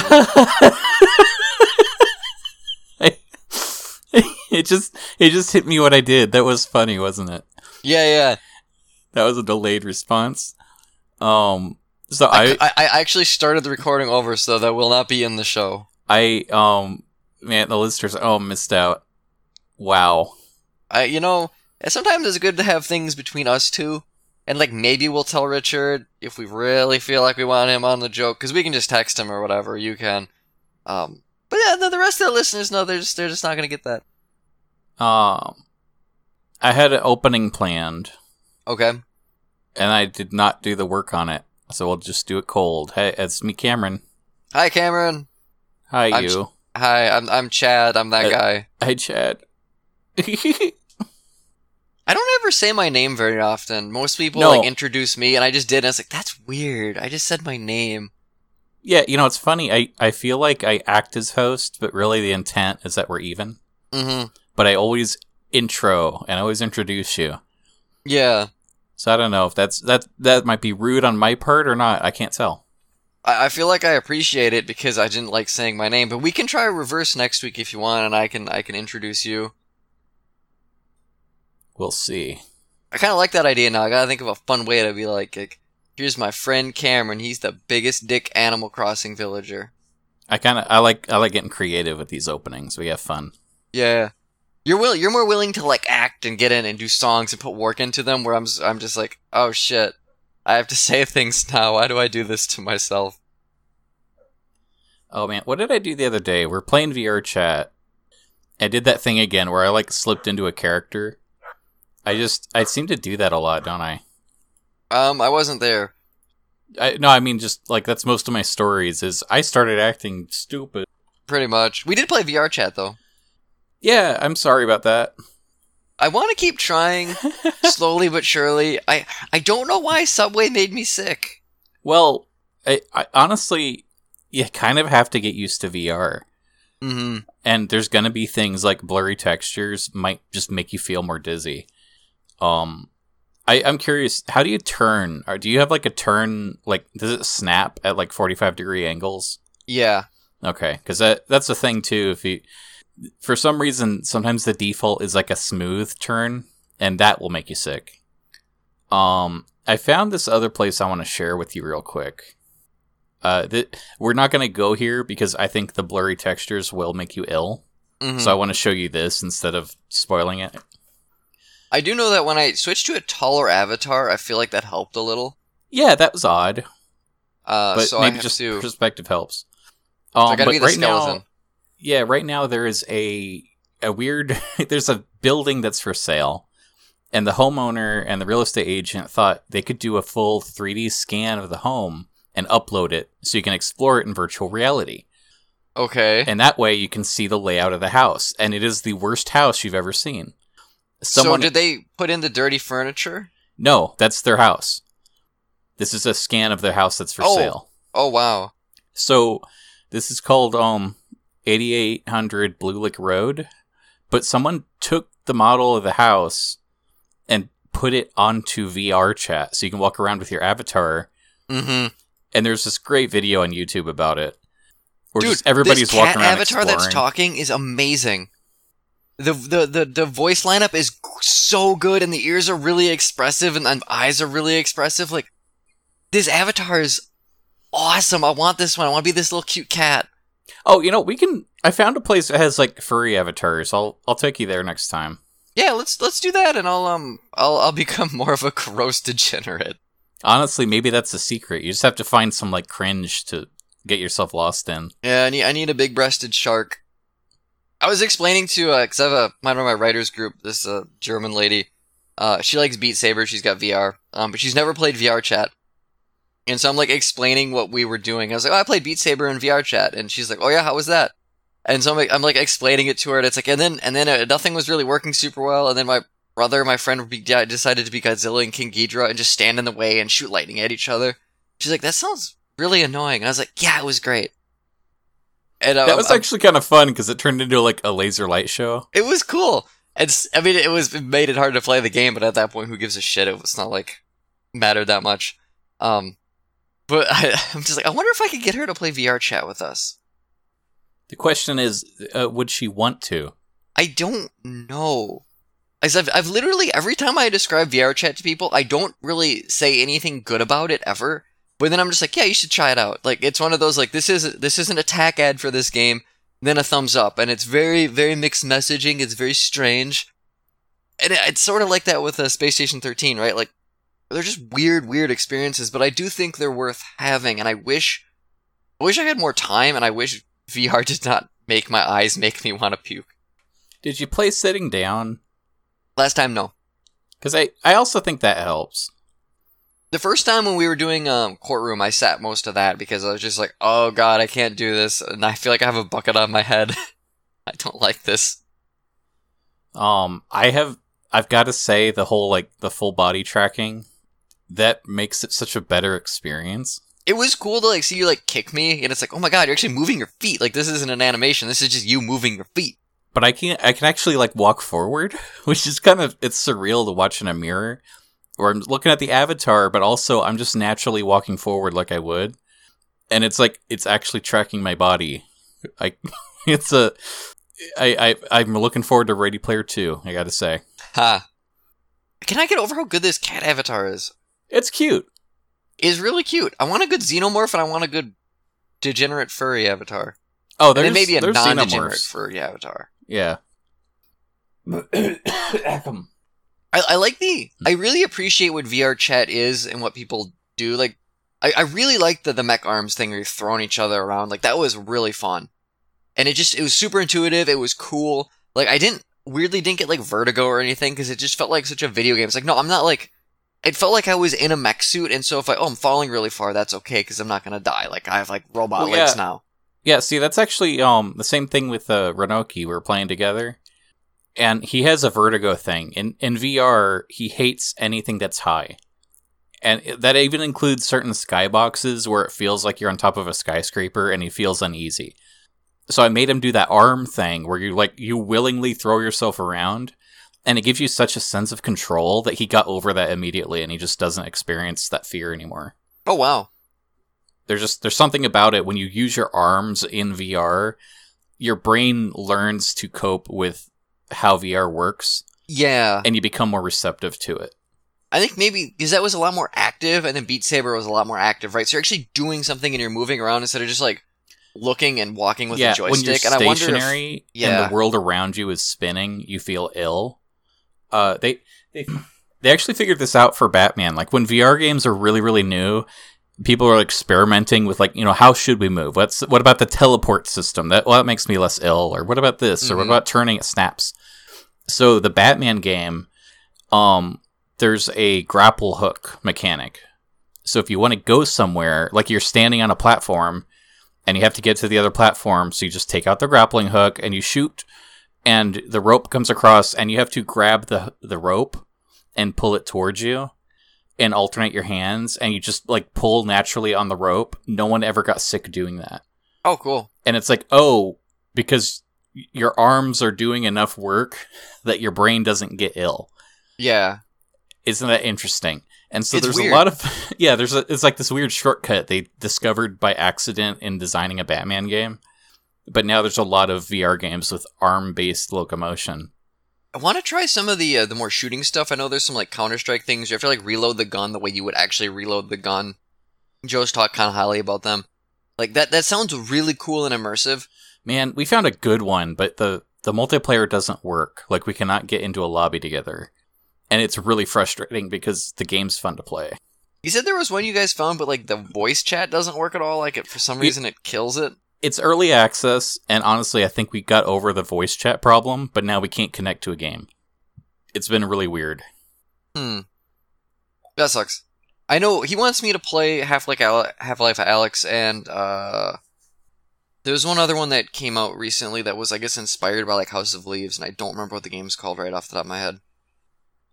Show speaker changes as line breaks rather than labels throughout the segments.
it just it just hit me what I did. That was funny, wasn't it?
Yeah, yeah.
That was a delayed response. Um, so I,
I, I actually started the recording over, so that will not be in the show.
I, um, man, the listeners, oh, missed out. Wow.
I, you know, sometimes it's good to have things between us two, and like maybe we'll tell Richard if we really feel like we want him on the joke, because we can just text him or whatever. You can. Um, but yeah, the, the rest of the listeners know they're just they're just not gonna get that.
Um, I had an opening planned,
Okay.
and I did not do the work on it. So we'll just do it cold. Hey, it's me, Cameron.
Hi, Cameron.
Hi,
I'm
you.
Hi, I'm I'm Chad. I'm that guy.
Hi, Chad.
I don't ever say my name very often. Most people
No.
like introduce me, and I just did. And I was like, that's weird. I just said my name.
yeah, you know, it's funny. I, I feel like I act as host, but really the intent is that we're even.
Mm-hmm.
But I always intro and I always introduce you.
Yeah.
So I don't know if that's that that might be rude on my part or not. I can't tell.
I, I feel like I appreciate it because I didn't like saying my name, but we can try reverse next week if you want, and I can I can introduce you.
We'll see.
I kind of like that idea now. I gotta think of a fun way to be like, like, here's my friend Cameron. He's the biggest dick Animal Crossing villager.
I kind of I like I like getting creative with these openings. We have fun.
Yeah, you're will you're more willing to like act and get in and do songs and put work into them. Where I'm I'm just like, oh shit, I have to say things now. Why do I do this to myself?
Oh man, what did I do the other day? We're playing VR chat. I did that thing again where I like slipped into a character. I just I seem to do that a lot, don't I?
Um, I wasn't there.
I no, I mean just like that's most of my stories is I started acting stupid.
Pretty much. We did play VR chat though.
Yeah, I'm sorry about that.
I want to keep trying slowly but surely. I I don't know why Subway made me sick.
Well, I, I honestly you kind of have to get used to VR.
hmm
and there's gonna be things like blurry textures might just make you feel more dizzy. Um, I, I'm curious, how do you turn? Or do you have like a turn? Like, does it snap at like 45 degree angles?
Yeah.
Okay, because that that's the thing too. If you, for some reason, sometimes the default is like a smooth turn, and that will make you sick. Um, I found this other place I want to share with you real quick. Uh, th- we're not gonna go here because I think the blurry textures will make you ill.
Mhm.
So I want to show you this instead of spoiling it.
I do know that when I switched to a taller avatar, I feel like that helped a little.
Yeah, that was odd,
Uh,
but
so
maybe just
to.
perspective helps.
so I
Um,
gotta
but
be the
right
skeleton.
now, yeah, right now there is a a weird. there's a building that's for sale, and the homeowner and the real estate agent thought they could do a full 3D scan of the home and upload it so you can explore it in virtual reality.
Okay.
And that way you can see the layout of the house. And it is the worst house you've ever seen.
So did they put in the dirty furniture?
No, that's their house. This is a scan of their house that's for
Oh.
sale.
Oh wow.
So this is called um 8800 Blue Lick Road, but someone took the model of the house and put it onto VR chat so you can walk around with your avatar
Mm-hmm.
and there's this great video on YouTube about it. Where
Dude,
just everybody's walking around
avatar that's talking is amazing. The, the the the voice lineup is so good, and the ears are really expressive, and the eyes are really expressive. Like this avatar is awesome. I want this one. I want to be this little cute cat.
Oh, you know, we can I found a place that has like furry avatars. I'll I'll take you there next time.
Yeah, let's let's do that, and I'll um I'll I'll become more of a gross degenerate.
Honestly, maybe that's the secret. You just have to find some like cringe to get yourself lost in.
Yeah, I need I need a big breasted shark. I was explaining to uh, cause I have a one of my writers group. This uh, German lady. Uh, she likes Beat Saber. She's got VR. Um, but she's never played VR chat. And so I'm like explaining what we were doing. I was like, oh, I played Beat Saber in VR chat, and she's like, oh yeah, how was that? And so I'm like, I'm like explaining it to her, and it's like, and then and then uh, nothing was really working super well, and then my brother, my friend, be- yeah, decided to be Godzilla and King Ghidorah and just stand in the way and shoot lightning at each other. She's like, that sounds really annoying. I was like, yeah, it was great. And
That was
I-
actually kind of fun because it turned into like a laser light show.
it was cool. It's, I mean, it was it made it hard to play the game, but at that point, who gives a shit? It was not like mattered that much. Um, But I, I'm just like, I wonder if I could get her to play VR chat with us.
The question is, uh, would she want to?
I don't know. As I've, I've literally every time I describe VR chat to people, I don't really say anything good about it ever. But then I'm just like, yeah, you should try it out. Like it's one of those like this is this is an attack ad for this game, then a thumbs up, and it's very very mixed messaging. It's very strange, and it, it's sort of like that with a uh, Space Station 13, right? Like they're just weird weird experiences, but I do think they're worth having, and I wish I wish I had more time, and I wish VR did not make my eyes make me want to puke.
Did you play sitting down?
Last time, no.
Because I, I also think that helps.
The first time when we were doing um, courtroom, I sat most of that because I was just like, "Oh God, I can't do this," and I feel like I have a bucket on my head. I don't like this.
Um, I have, I've got to say, the whole like the full body tracking that makes it such a better experience.
It was cool to like see you like kick me, and it's like, oh my god, you're actually moving your feet. Like this isn't an animation. This is just you moving your feet
but I can I can actually like walk forward, which is kind of it's surreal to watch in a mirror. Or I'm looking at the avatar, but also I'm just naturally walking forward like I would. And it's like it's actually tracking my body. I it's a I, I I'm looking forward to Ready Player 2, I gotta say.
Ha. Huh. Can I get over how good this cat avatar is?
It's cute.
It's really cute. I want a good xenomorph and I want a good degenerate furry avatar.
Oh, there's
maybe a non-degenerate
xenomorphs.
furry avatar.
Yeah.
I, I like the. I really appreciate what VR chat is and what people do. Like, I, I really like the the mech arms thing where you're throwing each other around. Like that was really fun, and it just it was super intuitive. It was cool. Like I didn't weirdly didn't get like vertigo or anything because it just felt like such a video game. It's like no, I'm not like. It felt like I was in a mech suit, and so if I oh I'm falling really far, that's okay because I'm not gonna die. Like I have like robot
Well,
legs
yeah.
now.
Yeah, see, that's actually um the same thing with uh, Renoki. We were playing together, and he has a vertigo thing. In in VR, he hates anything that's high, and that even includes certain skyboxes where it feels like you're on top of a skyscraper, and he feels uneasy. So I made him do that arm thing where you like you willingly throw yourself around, and it gives you such a sense of control that he got over that immediately, and he just doesn't experience that fear anymore
Oh wow.
there's just there's something about it when you use your arms in VR, your brain learns to cope with how VR works
Yeah.
and you become more receptive to it.
I think maybe because that was a lot more active, and then Beat Saber was a lot more active, right? So you're actually doing something and you're moving around instead of just like looking and walking with
yeah,
a
when you're
joystick. and I wonder if
stationary
yeah.
and the world around you is spinning, you feel ill. Uh, they they they actually figured this out for Batman. Like when VR games are really really new, people are experimenting with like you know how should we move? What's what about the teleport system? That well that makes me less ill. Or what about this? Or what
Mhm.
about turning it snaps? So the Batman game, um, there's a grapple hook mechanic. So if you want to go somewhere, like you're standing on a platform and you have to get to the other platform, so you just take out the grappling hook and you shoot and the rope comes across and you have to grab the the rope and pull it towards you and alternate your hands and you just like pull naturally on the rope. No one ever got sick doing that.
oh cool.
And it's like, "Oh, because your arms are doing enough work that your brain doesn't get ill."
Yeah.
Isn't that interesting? And so
It's
there's
weird.
a lot of yeah, there's a, it's like this weird shortcut they discovered by accident in designing a Batman game. But now there's a lot of VR games with arm-based locomotion.
I want to try some of the uh, the more shooting stuff. I know there's some like Counter Strike things. You have to like reload the gun the way you would actually reload the gun. Joe's talked kind of highly about them. Like that. That sounds really cool and immersive.
Man, we found a good one, but the the multiplayer doesn't work. Like we cannot get into a lobby together. And it's really frustrating because the game's fun to play.
You said there was one you guys found, but like the voice chat doesn't work at all. Like it for some reason it kills it.
It's early access, and honestly, I think we got over the voice chat problem, but now we can't connect to a game. It's been really weird.
Hmm. That sucks. I know he wants me to play Half Life Ale- Half Life Alyx, and uh, there was one other one that came out recently that was, I guess, inspired by like House of Leaves, and I don't remember what the game's called right off the top of my head.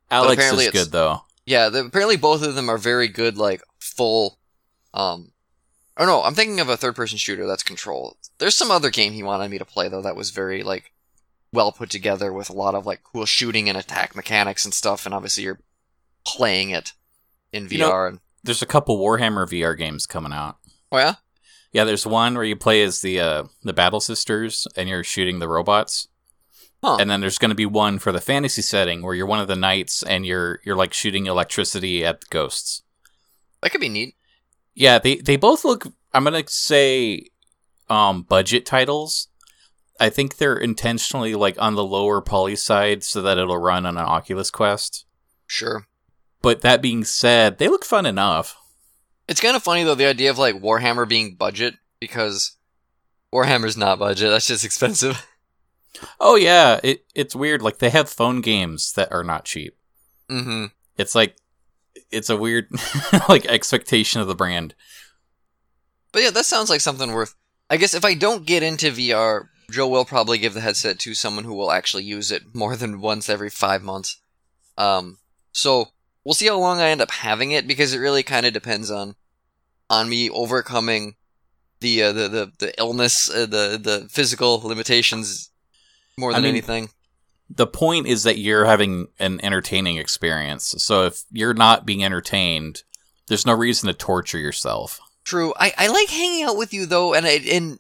Alyx
is good though.
Yeah, the, apparently both of them are very good, like full. Um, oh no, I'm thinking of a third-person shooter that's Control. There's some other game he wanted me to play though that was very like well put together with a lot of like cool shooting and attack mechanics and stuff, and obviously you're playing it in VR.
You know,
and
there's a couple Warhammer VR games coming out.
Oh yeah.
Yeah, there's one where you play as the uh, the Battle Sisters and you're shooting the robots.
Huh.
And then there's going to be one for the fantasy setting where you're one of the knights and you're you're like shooting electricity at the ghosts.
That could be neat.
Yeah, they they both look. I'm gonna say, um, budget titles. I think they're intentionally like on the lower poly side so that it'll run on an Oculus Quest.
Sure.
But that being said, they look fun enough.
It's kind of funny though the idea of like Warhammer being budget because Warhammer's not budget. That's just expensive.
Oh yeah, it it's weird. Like they have phone games that are not cheap.
Mm-hmm.
It's like it's a weird like expectation of the brand.
But yeah, that sounds like something worth. I guess if I don't get into VR, Joe will probably give the headset to someone who will actually use it more than once every five months. Um, so we'll see how long I end up having it because it really kind of depends on on me overcoming the uh, the the the illness, uh, the the physical limitations more
I
than
mean-
anything.
The point is that you're having an entertaining experience. So if you're not being entertained, there's no reason to torture yourself.
True. I, I like hanging out with you though, and I, and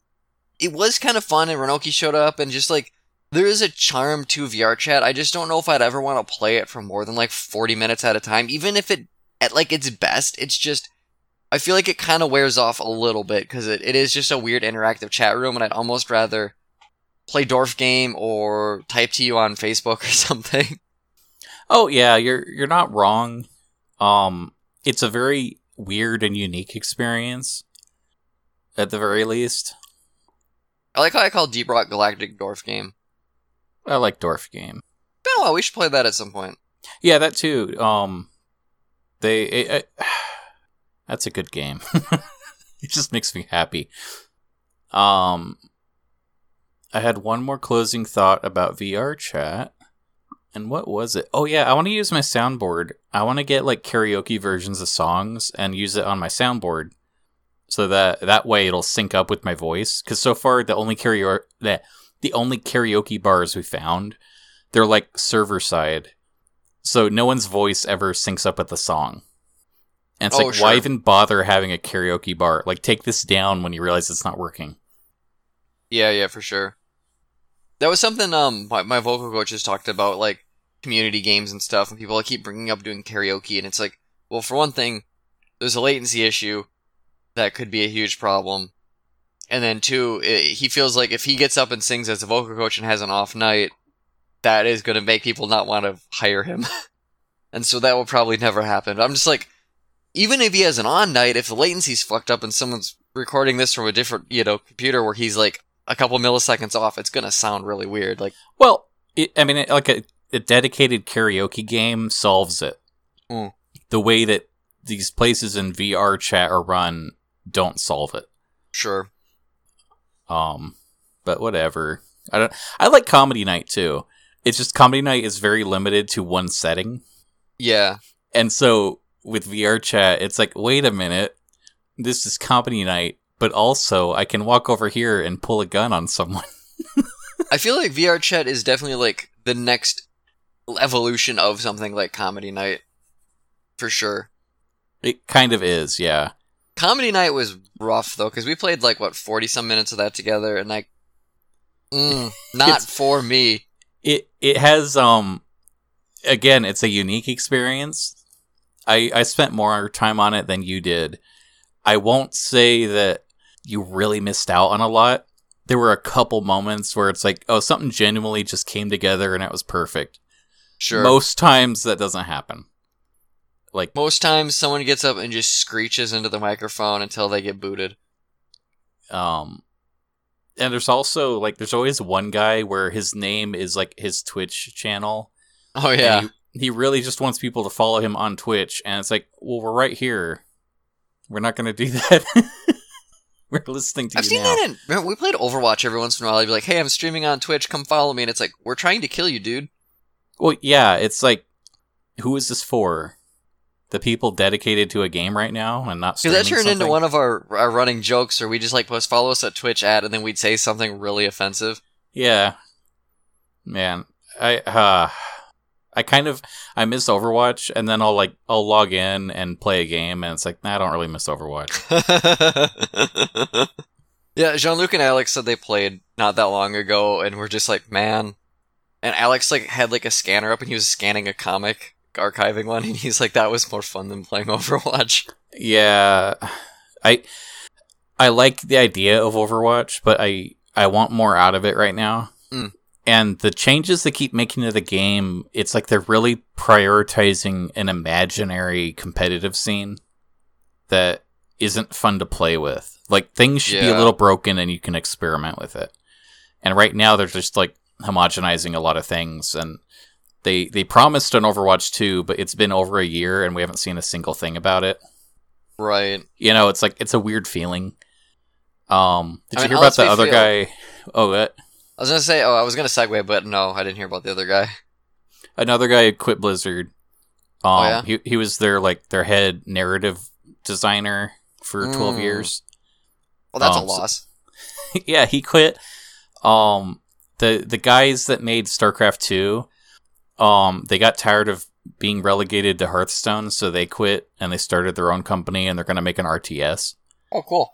it was kind of fun. And Renoki showed up, and just like there is a charm to VR chat. I just don't know if I'd ever want to play it for more than like forty minutes at a time. Even if it at like its best, it's just I feel like it kind of wears off a little bit because it, it is just a weird interactive chat room, and I'd almost rather play Dwarf game or type to you on Facebook or something.
Oh yeah, you're you're not wrong. Um, it's a very weird and unique experience, at the very least.
I like how I call Deep Rock Galactic Dwarf game.
I like Dwarf game.
Been a while. We should play that at some point.
Yeah, that too. Um, they it, it- that's a good game. it just makes me happy. Um, I had one more closing thought about VR chat. And what was it? Oh yeah, I want to use my soundboard. I want to get like karaoke versions of songs and use it on my soundboard, so that that way it'll sync up with my voice. Because so far the only karaoke the, the only karaoke bars we found, they're like server side, so no one's voice ever syncs up with the song. And it's
Oh,
like,
sure.
why even bother having a karaoke bar? Like, take this down when you realize it's not working.
Yeah, yeah, for sure. That was something um my, my vocal coaches talked about, like community games and stuff, and people keep bringing up doing karaoke, and it's like, well, for one thing, there's a latency issue that could be a huge problem, and then two, i he feels like if he gets up and sings as a vocal coach and has an off night, that is going to make people not want to hire him, and so that will probably never happen. I'm just like, even if he has an on night, if the latency's fucked up and someone's recording this from a different, you know, computer where he's like a couple milliseconds off, it's gonna sound really weird. Like,
Well, it, I mean, it, like a, a dedicated karaoke game solves it.
Mm.
The way that these places in VR chat are run don't solve it.
sure,
Um, but whatever. I don't. I like comedy night too. It's just comedy night is very limited to one setting,
yeah,
and so with VR chat, it's like, wait a minute, this is comedy night, but also I can walk over here and pull a gun on someone.
I feel like VR chat is definitely like the next evolution of something like comedy night, for sure.
It kind of is, yeah.
Comedy night was rough though, because we played like what forty some minutes of that together, and like, mm, not for me.
it it has um again it's a unique experience i i spent more time on it than you did i won't say that you really missed out on a lot there were a couple moments where it's like oh something genuinely just came together and it was perfect
Sure.
most times that doesn't happen like
Most times, someone gets up and just screeches into the microphone until they get booted.
um and there's also like there's always one guy where his name is like his twitch channel
Oh yeah,
he, he really just wants people to follow him on Twitch, and it's like, well, we're right here. We're not going to do that. we're listening to
I've
you
seen
now.
that in. Remember, we played Overwatch every once in a while. You'd be like, "Hey, I'm streaming on Twitch. Come follow me." And it's like, "We're trying to kill you, dude."
Well, yeah, it's like, who is this for? The people dedicated to a game right now and not streaming
that turned into one of our, our running jokes, where we just like post follow us at Twitch ad, and then we'd say something really offensive.
Yeah, man, I uh, I kind of I miss Overwatch, and then I'll like I'll log in and play a game, and it's like nah, I don't really miss Overwatch.
yeah, Jean Luc and Alex said they played not that long ago, and we're just like, man. And Alex like had like a scanner up, and he was scanning a comic, archiving one, and he's like, that was more fun than playing Overwatch.
Yeah, I I like the idea of Overwatch, but I I want more out of it right now.
Mm.
And the changes they keep making to the game, it's like they're really prioritizing an imaginary competitive scene that isn't fun to play with. Like things should be a little broken and you can experiment with it. And right now they're just like homogenizing a lot of things and they they promised an Overwatch 2, but it's been over a year and we haven't seen a single thing about it.
Right.
You know, it's like it's a weird feeling. Um, did
I
you
mean,
hear about the other
feel?
guy? Oh, what?
I was gonna say, oh, I was gonna segue, but no, I didn't hear about the other guy.
Another guy quit Blizzard. Um,
Oh, yeah?
he he was their like their head narrative designer for twelve
Mm.
years.
Well, that's
Um,
a
so-
loss.
yeah, he quit. Um, the the guys that made StarCraft two, um, they got tired of being relegated to Hearthstone, so they quit and they started their own company, and they're gonna make an RTS.
Oh, cool.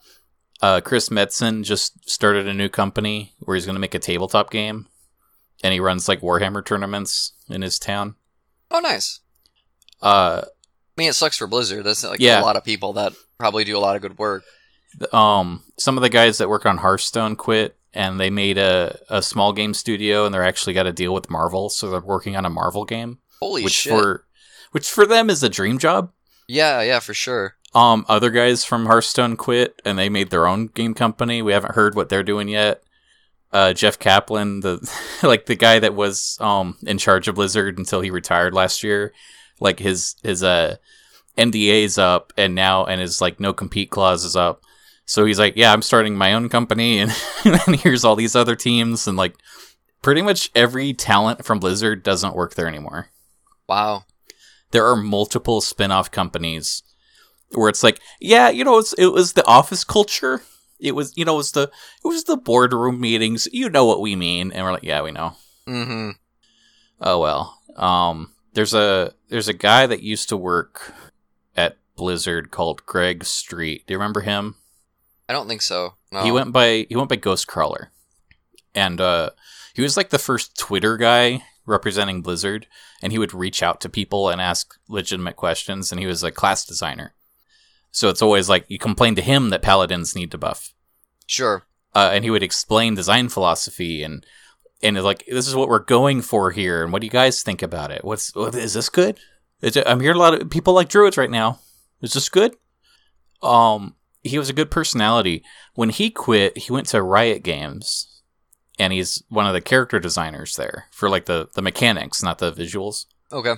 Uh, Chris Metzen just started a new company where he's going to make a tabletop game, and he runs like Warhammer tournaments in his town.
Oh, nice.
Uh,
I mean, it sucks for Blizzard. That's like
Yeah.
a lot of people that probably do a lot of good work.
um, some of the guys that work on Hearthstone quit, and they made a a small game studio, and they're actually got to deal with Marvel, so they're working on a Marvel game,
Holy
which
shit!
for which for them is a dream job.
Yeah, yeah, for sure.
Um, other guys from Hearthstone quit, and they made their own game company. We haven't heard what they're doing yet. Uh, Jeff Kaplan, the like the guy that was um in charge of Blizzard until he retired last year, like his his uh NDA's up, and now and his like no compete clause is up. So he's like, yeah, I'm starting my own company, and, and here's all these other teams, and like pretty much every talent from Blizzard doesn't work there anymore
Wow.
there are multiple spin-off companies where it's like, yeah, you know, it's, it was the office culture. It was, you know, it was the it was the boardroom meetings. You know what we mean, and we're like, yeah, we know.
Mm-hmm.
Oh well. Um, there's a there's a guy that used to work at Blizzard called Greg Street. Do you remember him?
I don't think so. No.
He went by he went by Ghostcrawler, and uh, he was like the first Twitter guy representing Blizzard, and he would reach out to people and ask legitimate questions. And he was a class designer, so it's always like you complain to him that paladins need to buff,
Sure.
uh, and he would explain design philosophy and and it's like this is what we're going for here, and what do you guys think about it? What's what, is this good? Is it, I'm hearing a lot of people like druids right now. Is this good? Um, he was a good personality. When he quit, he went to Riot Games, and he's one of the character designers there for like the the mechanics, not the visuals.
Okay.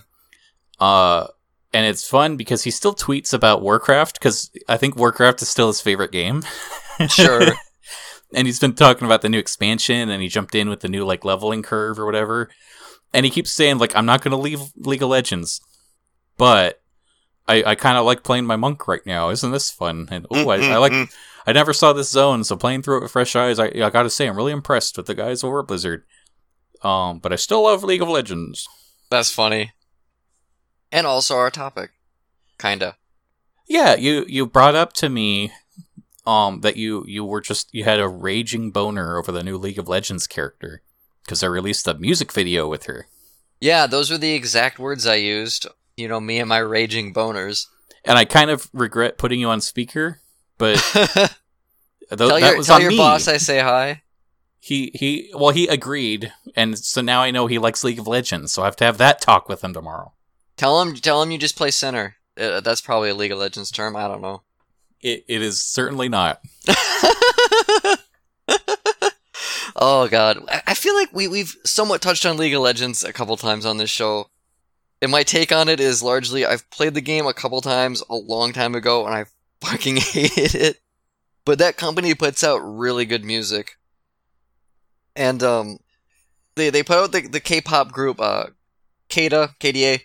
Uh, and it's fun because he still tweets about Warcraft because I think Warcraft is still his favorite game.
Sure.
and he's been talking about the new expansion, and he jumped in with the new like leveling curve or whatever. And he keeps saying like, "I'm not going to leave League of Legends, but I I kind of like playing my monk right now. Isn't this fun?" And oh, I, I like. I never saw this zone, so playing through it with fresh eyes, I, I gotta say, I'm really impressed with the guys over at Blizzard. Um, but I still love League of Legends.
That's funny. And also our topic. Kinda.
Yeah, you you brought up to me um that you you were just you had a raging boner over the new League of Legends character because they released a music video with her.
Yeah, those were the exact words I used. You know, me and my raging boners.
And I kind of regret putting you on speaker, but th-
tell your, tell your boss I say hi.
he he well he agreed, and so now I know he likes League of Legends, so I have to have that talk with him tomorrow.
Tell him tell him you just play center. Uh, that's probably a League of Legends term. I don't know.
It it is certainly not.
oh god, I feel like we we've somewhat touched on League of Legends a couple times on this show. And my take on it is largely I've played the game a couple times a long time ago and I fucking hated it. But that company puts out really good music. And um they they put out the, the K-pop group uh Kada, KDA.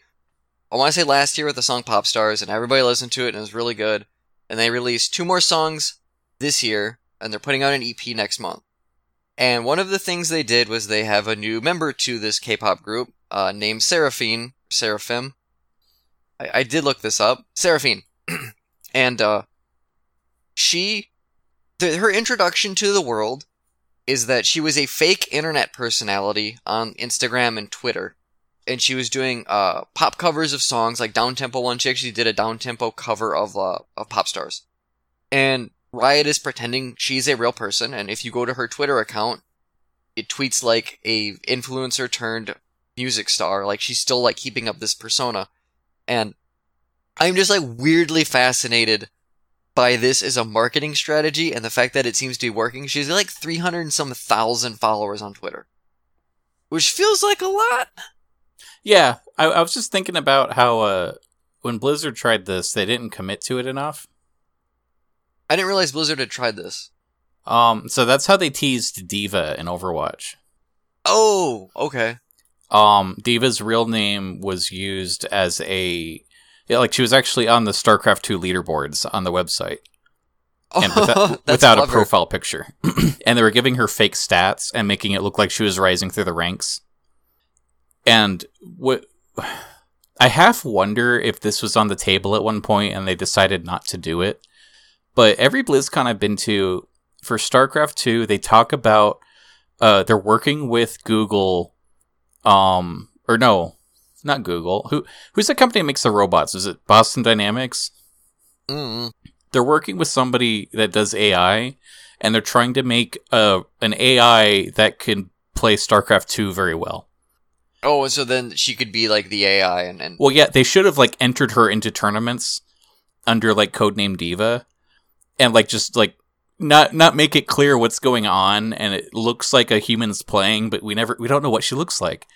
I want to say last year with the song Pop Stars and everybody listened to it and it was really good. And they released two more songs this year and they're putting out an EP next month. And one of the things they did was they have a new member to this K-pop group, uh, named Seraphine, Seraphim. I, I did look this up. Seraphine. and uh, she, the, her introduction to the world is that she was a fake internet personality on Instagram and Twitter. And she was doing uh, pop covers of songs like down tempo one. She actually did a down tempo cover of uh, of pop stars. And Riot is pretending she's a real person. And if you go to her Twitter account, it tweets like a influencer turned music star. Like she's still like keeping up this persona. And I'm just like weirdly fascinated by this as a marketing strategy and the fact that it seems to be working. She's like 300 and some thousand followers on Twitter, which feels like a lot.
Yeah, I, I was just thinking about how uh, when Blizzard tried this, they didn't commit to it enough.
I didn't realize Blizzard had tried this.
Um, so that's how they teased D.Va in Overwatch.
Oh, okay.
Um, D.Va's real name was used as a yeah, like she was actually on the StarCraft two leaderboards on the website. And without, without a profile picture. and they were giving her fake stats and making it look like she was rising through the ranks. And what I half wonder if this was on the table at one point and they decided not to do it. But every BlizzCon I've been to for StarCraft 2, they talk about uh, they're working with Google um or no, not Google. Who who's the company that makes the robots? Is it Boston Dynamics?
Mm.
They're working with somebody that does AI, and they're trying to make a an AI that can play StarCraft two very well.
Oh, so then she could be like the AI, and, and
well, yeah, they should have like entered her into tournaments under like codename D.Va and like just like not not make it clear what's going on, and it looks like a human's playing, but we never we don't know what she looks like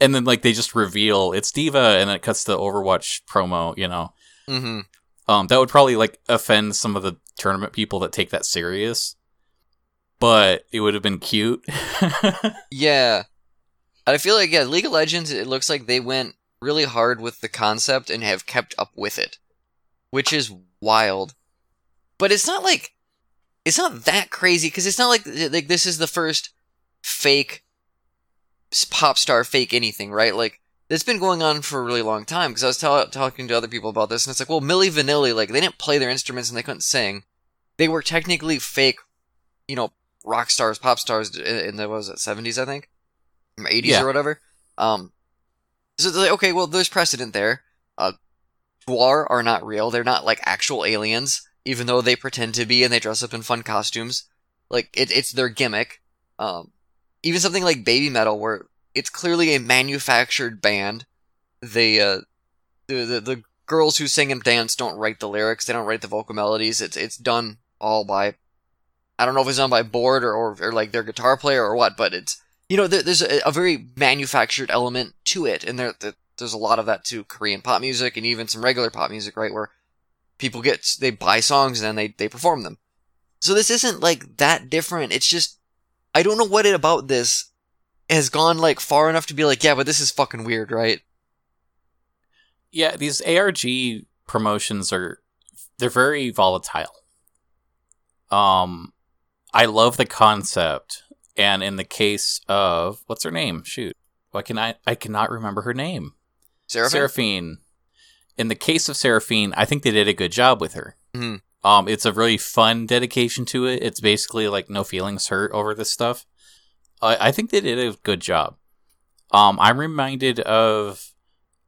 and then like they just reveal it's D.Va and it cuts to Overwatch promo. You know,
mm-hmm.
um, that would probably like offend some of the tournament people that take that serious, but it would have been cute.
yeah, I feel like yeah, League of Legends. It looks like they went really hard with the concept and have kept up with it, which is wild. But it's not like it's not that crazy because it's not like like this is the first fake pop star fake anything, right? Like it's been going on for a really long time. Because I was t- talking to other people about this, and it's like, well, Milli Vanilli, like they didn't play their instruments and they couldn't sing. They were technically fake, you know, rock stars, pop stars uh, in the was it seventies, I think, eighties yeah. or whatever. Um, so like, okay, well, there's precedent there. Uh, are not real; they're not like actual aliens, even though they pretend to be and they dress up in fun costumes. Like it, it's their gimmick. Um, even something like Baby Metal, where it's clearly a manufactured band. They, uh, the, the, the girls who sing and dance don't write the lyrics. They don't write the vocal melodies. It's, it's done all by, I don't know if it's done by board or, or, or like their guitar player or what, but it's, you know, there, there's a, a, very manufactured element to it. And there, there's a lot of that to Korean pop music and even some regular pop music, right? Where people get, they buy songs and then they, they perform them. So this isn't like that different. It's just I don't know what it about this has gone like far enough to be like, yeah, but this is fucking weird, right?
Yeah, these ARG promotions are they're very volatile. Um I love the concept and in the case of what's her name? Shoot. Why can I I cannot remember her name.
Seraphine.
Seraphine. In the case of Seraphine, I think they did a good job with her.
Mm-hmm.
Um, it's a really fun dedication to it. It's basically like no feelings hurt over this stuff. I, I think they did a good job. Um, I'm reminded of.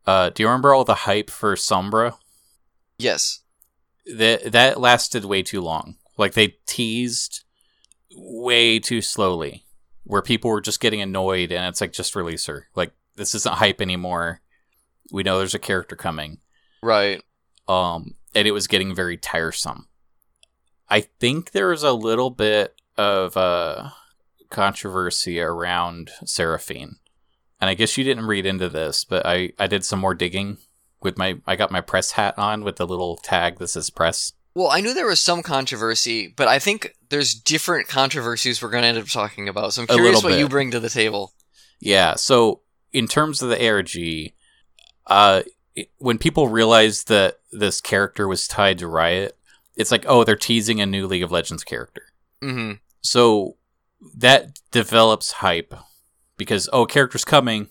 Uh, do you remember all the hype for Sombra?
Yes.
That that lasted way too long. Like they teased way too slowly, where people were just getting annoyed, and it's like just release her. Like this isn't hype anymore. We know there's a character coming.
Right.
Um, and it was getting very tiresome. I think there was a little bit of uh, controversy around Seraphine. And I guess you didn't read into this, but I, I did some more digging with my I got my press hat on with the little tag that says press.
Well, I knew there was some controversy, but I think there's different controversies we're going to end up talking about. So I'm curious what bit. you bring to the table.
Yeah. So in terms of the ARG, uh, when people realized that this character was tied to Riot, it's like, oh, they're teasing a new League of Legends character.
Mm-hmm.
So that develops hype because oh, character's coming.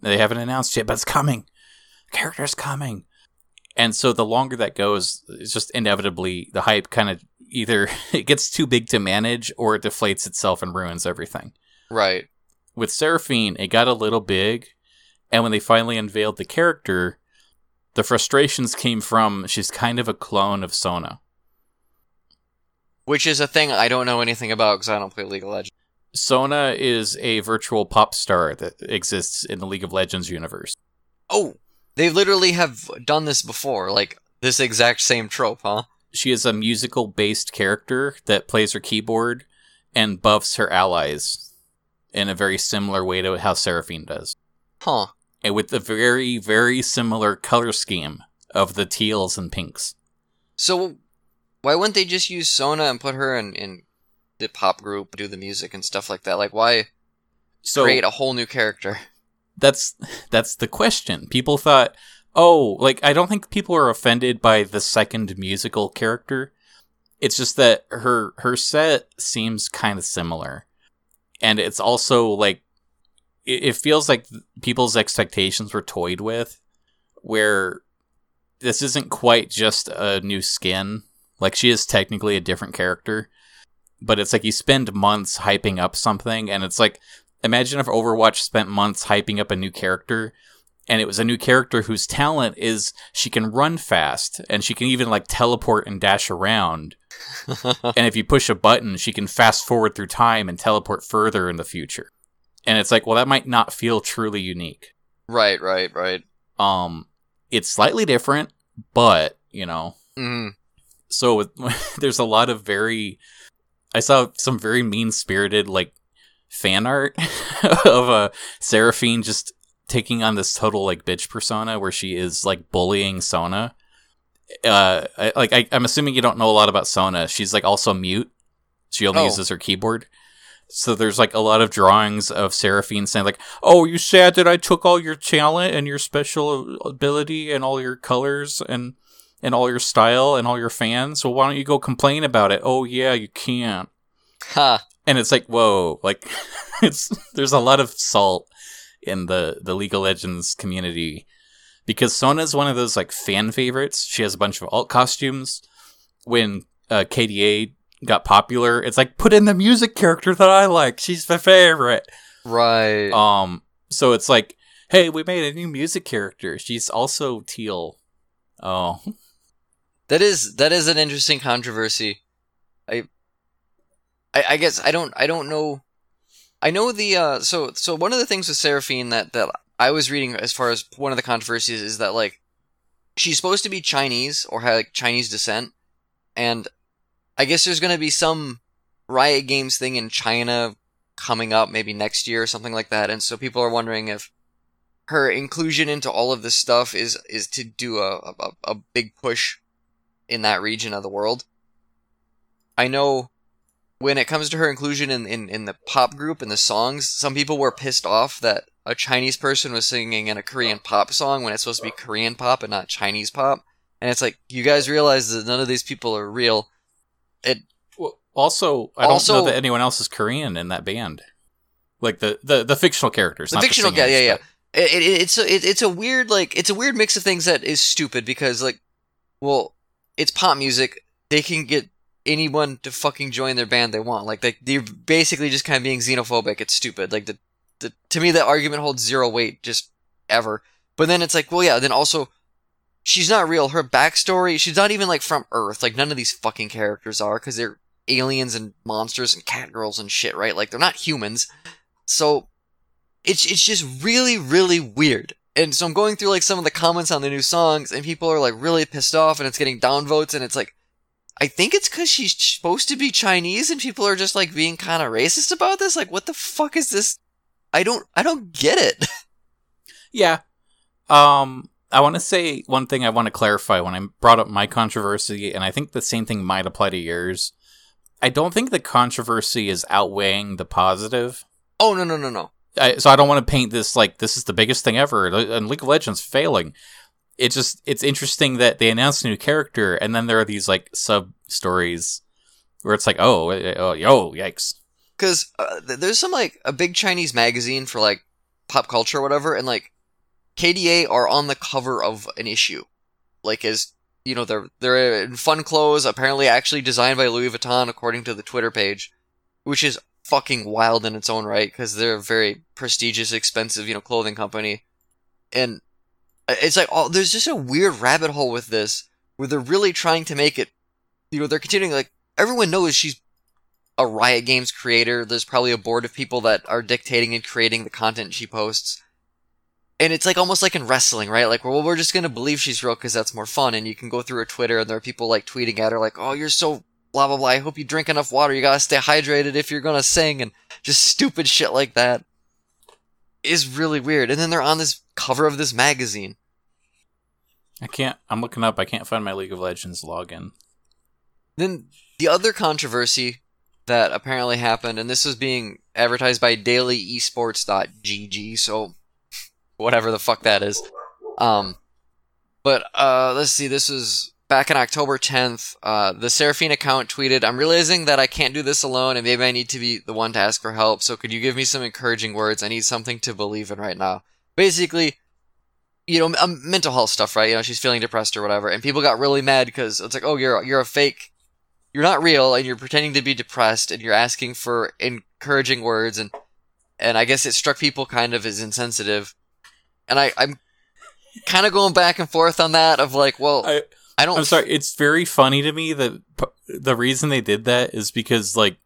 They haven't announced yet, but it's coming. character's coming. And so the longer that goes, it's just inevitably the hype kind of either it gets too big to manage or it deflates itself and ruins everything.
Right.
With Seraphine, it got a little big, and when they finally unveiled the character, the frustrations came from she's kind of a clone of Sona.
Which is a thing I don't know anything about because I don't play League of Legends.
Sona is a virtual pop star that exists in the League of Legends universe.
Oh, they literally have done this before, like this exact same trope, huh?
She is a musical based character that plays her keyboard and buffs her allies in a very similar way to how Seraphine does.
Huh.
And with a very, very similar color scheme of the teals and pinks.
So, why wouldn't they just use Sona and put her in, in the pop group, do the music and stuff like that? Like, why
So
create a whole new character?
that's that's the question. People thought, oh, like I don't think people are offended by the second musical character. It's just that her her set seems kind of similar, and it's also like it, it feels like people's expectations were toyed with, where this isn't quite just a new skin. Like she is technically a different character, but it's like you spend months hyping up something, and it's like imagine if Overwatch spent months hyping up a new character and it was a new character whose talent is she can run fast and she can even like teleport and dash around. and if you push a button, she can fast forward through time and teleport further in the future. And it's like, well, that might not feel truly unique.
right, right, right.
Um, it's slightly different, but you know,
Mm.
so with, there's a lot of very i saw some very mean spirited like fan art of uh, seraphine just taking on this total like bitch persona where she is like bullying sona uh I, like I, i'm assuming you don't know a lot about sona she's like also mute she only
Oh.
uses her keyboard so there's like a lot of drawings of Seraphine saying like, "Oh, you sad that I took all your talent and your special ability and all your colors and and all your style and all your fans. So why don't you go complain about it? Oh yeah, you can't.
Ha.
And it's like, whoa, like it's there's a lot of salt in the the League of Legends community because Sona's one of those like fan favorites. She has a bunch of alt costumes. When uh, KDA got popular, it's like put in the music character that I like. She's my favorite.
Right.
Um, so it's like, hey, we made a new music character. She's also teal. Oh,
That is that is an interesting controversy. I, I I guess I don't I don't know. I know the uh so so one of the things with Seraphine that that I was reading as far as one of the controversies is that like she's supposed to be Chinese or have like, Chinese descent, and I guess there's gonna be some Riot Games thing in China coming up maybe next year or something like that, and so people are wondering if her inclusion into all of this stuff is is to do a a, a big push in that region of the world. I know when it comes to her inclusion in, in, in the pop group and the songs, some people were pissed off that a Chinese person was singing in a Korean pop song when it's supposed to be Korean pop and not Chinese pop. And it's like, you guys realize that none of these people are real. It
also, I don't know that anyone else is Korean in that band. Like the the, the fictional characters,
The
not
fictional guy,
singers,
yeah,
but-
it, it, it's a, it, it's a weird like it's a weird mix of things that is stupid because like well it's pop music they can get anyone to fucking join their band they want. Like they, they're basically just kind of being xenophobic. It's stupid. Like the, the to me that argument holds zero weight just ever. But then it's like well yeah then also she's not real. Her backstory she's not even like from earth. Like none of these fucking characters are because they're aliens and monsters and catgirls and shit right? Like they're not humans. So it's it's just really really weird. And so I'm going through like some of the comments on the new songs, and people are like really pissed off, and it's getting downvotes, and it's like, I think it's because she's supposed to be Chinese, and people are just like being kind of racist about this. Like, what the fuck is this? I don't I don't get it.
Yeah. Um, I want to say one thing I want to clarify when I brought up my controversy, and I think the same thing might apply to yours. I don't think the controversy is outweighing the positive.
oh no no no no.
I, so I don't want to paint this like this is the biggest thing ever, and League of Legends failing. It just it's interesting that they announced a new character, and then there are these like sub stories where it's like, oh, eh, oh, yo, yikes.
Because uh, there's some like a big Chinese magazine for like pop culture or whatever, and like KDA are on the cover of an issue, like as you know they're they're in fun clothes, apparently actually designed by Louis Vuitton according to the Twitter page, which is fucking wild in its own right because they're a very prestigious, expensive you know clothing company, and Uh, it's like oh, there's just a weird rabbit hole with this where they're really trying to make it, you know, they're continuing like everyone knows she's a Riot Games creator. There's probably a board of people that are dictating and creating the content she posts. And it's like almost like in wrestling, right? Like, well, we're just gonna believe she's real because that's more fun. And you can go through her Twitter and there are people like tweeting at her like, oh, you're so blah blah blah. I hope you drink enough water. You gotta stay hydrated if you're gonna sing and just stupid shit like that is really weird. And then they're on this cover of this magazine.
I can't. I'm looking up. I can't find my League of Legends login.
Then the other controversy that apparently happened, and this was being advertised by DailyEsports.gg, so whatever the fuck that is. Um, but uh, let's see. This was back in October 10th. Uh, the Seraphine account tweeted, "I'm realizing that I can't do this alone, and maybe I need to be the one to ask for help. So could you give me some encouraging words? I need something to believe in right now." Basically, you know, um, mental health stuff, right? You know, she's feeling depressed or whatever, and people got really mad because it's like, oh, you're you're a fake, you're not real, and you're pretending to be depressed, and you're asking for encouraging words, and and I guess it struck people kind of as insensitive, and I I'm kind of going back and forth on that of like, well, I, I don't.
I'm sorry, it's very funny to me that the reason they did that is because like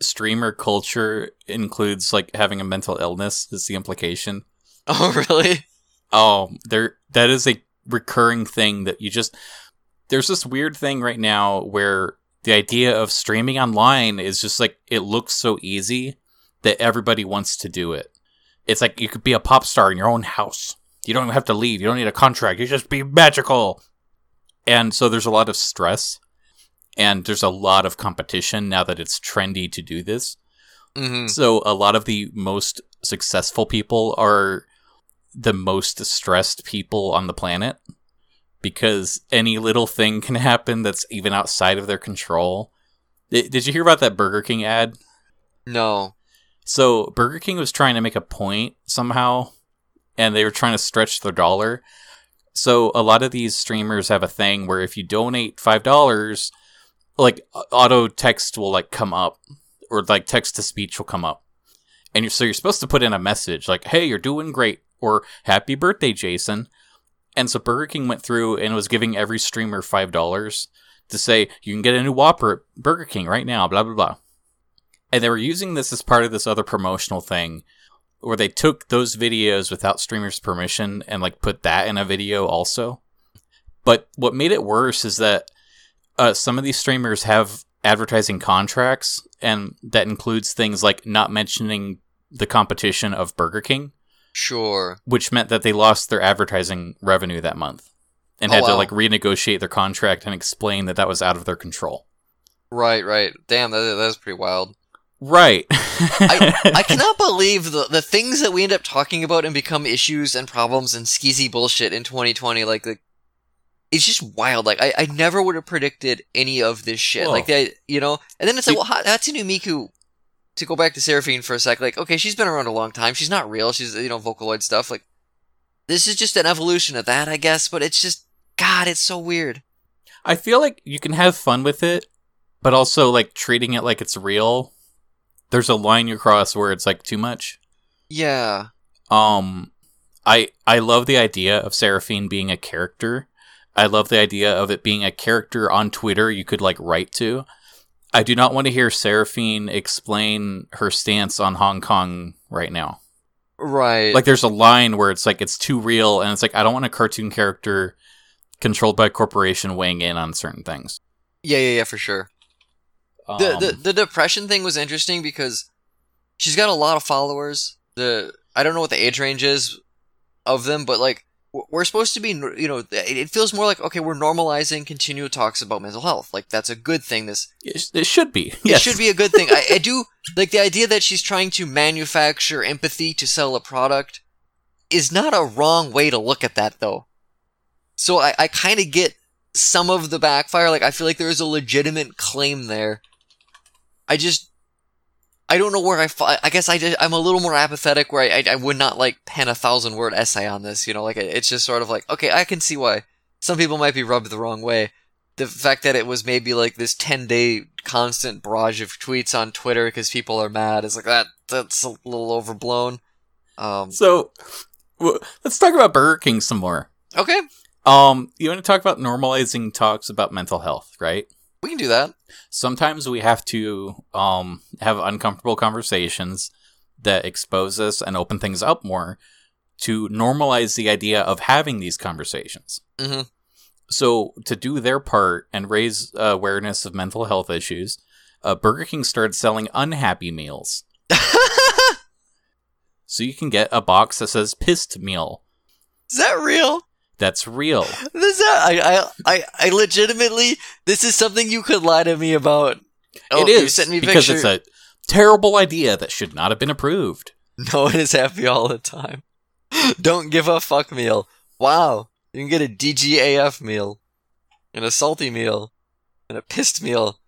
streamer culture includes like having a mental illness is the implication.
Oh, really?
Oh, there that is a recurring thing that you just there's this weird thing right now where the idea of streaming online is just like it looks so easy that everybody wants to do it. It's like you could be a pop star in your own house. You don't even have to leave. You don't need a contract. You just be magical. And so there's a lot of stress and there's a lot of competition now that it's trendy to do this.
Mm-hmm.
So a lot of the most successful people are the most stressed people on the planet because any little thing can happen that's even outside of their control. Did you hear about that Burger King ad?
No.
So Burger King was trying to make a point somehow, and they were trying to stretch their dollar. So a lot of these streamers have a thing where if you donate five dollars, like auto text will like come up, or like text to speech will come up, and you're, so you're supposed to put in a message like, "Hey, you're doing great or happy birthday, Jason. And so Burger King went through and was giving every streamer $5 to say, you can get a new Whopper at Burger King right now, blah, blah, blah. And they were using this as part of this other promotional thing where they took those videos without streamers' permission and like put that in a video also. But what made it worse is that uh, some of these streamers have advertising contracts, and that includes things like not mentioning the competition of Burger King.
Sure.
Which meant that they lost their advertising revenue that month and oh, had wow. to like renegotiate their contract and explain that that was out of their control.
Right, right. Damn, that that's pretty wild.
Right.
I, I cannot believe the the things that we end up talking about and become issues and problems and skeezy bullshit in 2020. Like, the, it's just wild. Like, I, I never would have predicted any of this shit. Whoa. Like, they, you know, and then it's like, well, Hatsune Miku to go back to Seraphine for a sec, like, okay, she's been around a long time. She's not real. She's, you know, Vocaloid stuff. Like, this is just an evolution of that, I guess, but it's just, God, it's so weird.
I feel like you can have fun with it, but also, like, treating it like it's real. There's a line you cross where it's, like, too much.
Yeah.
Um, I, I love the idea of Seraphine being a character. I love the idea of it being a character on Twitter you could, like, write to. I do not want to hear Seraphine explain her stance on Hong Kong right now.
Right.
Like there's a line where it's like it's too real and it's like I don't want a cartoon character controlled by a corporation weighing in on certain things.
Yeah, yeah, yeah, for sure. Um, the, the the depression thing was interesting because she's got a lot of followers. The I don't know what the age range is of them, but like we're supposed to be you know it feels more like okay we're normalizing continual talks about mental health. Like that's a good thing. This
it should be.
Yes. it should be a good thing. I, I, do like the idea that she's trying to manufacture empathy to sell a product is not a wrong way to look at that though. So i, I kind of get some of the backfire. Like i feel like there is a legitimate claim there i just I don't know where I. Fi- I guess I did, I'm a little more apathetic where I, I I would not like pen a thousand word essay on this. You know, like it's just sort of like okay, I can see why some people might be rubbed the wrong way. The fact that it was maybe like this ten day constant barrage of tweets on Twitter because people are mad is like that. That's a little overblown. Um,
So, w- let's talk about Burger King some more.
okay,
Um, you want to talk about normalizing talks about mental health, right?
We can do that.
Sometimes we have to um have uncomfortable conversations that expose us and open things up more to normalize the idea of having these conversations.
Mhm.
So, to do their part and raise awareness of mental health issues, uh, Burger King started selling unhappy meals. So you can get a box that says pissed meal.
Is that real?
That's real.
This I, I I I legitimately this is something you could lie to me about. Oh,
it
you sent me
because
picture.
it's a terrible idea that should not have been approved.
No one is happy all the time. Don't give a fuck meal. Wow, you can get a DGAF meal, and a salty meal, and a pissed meal.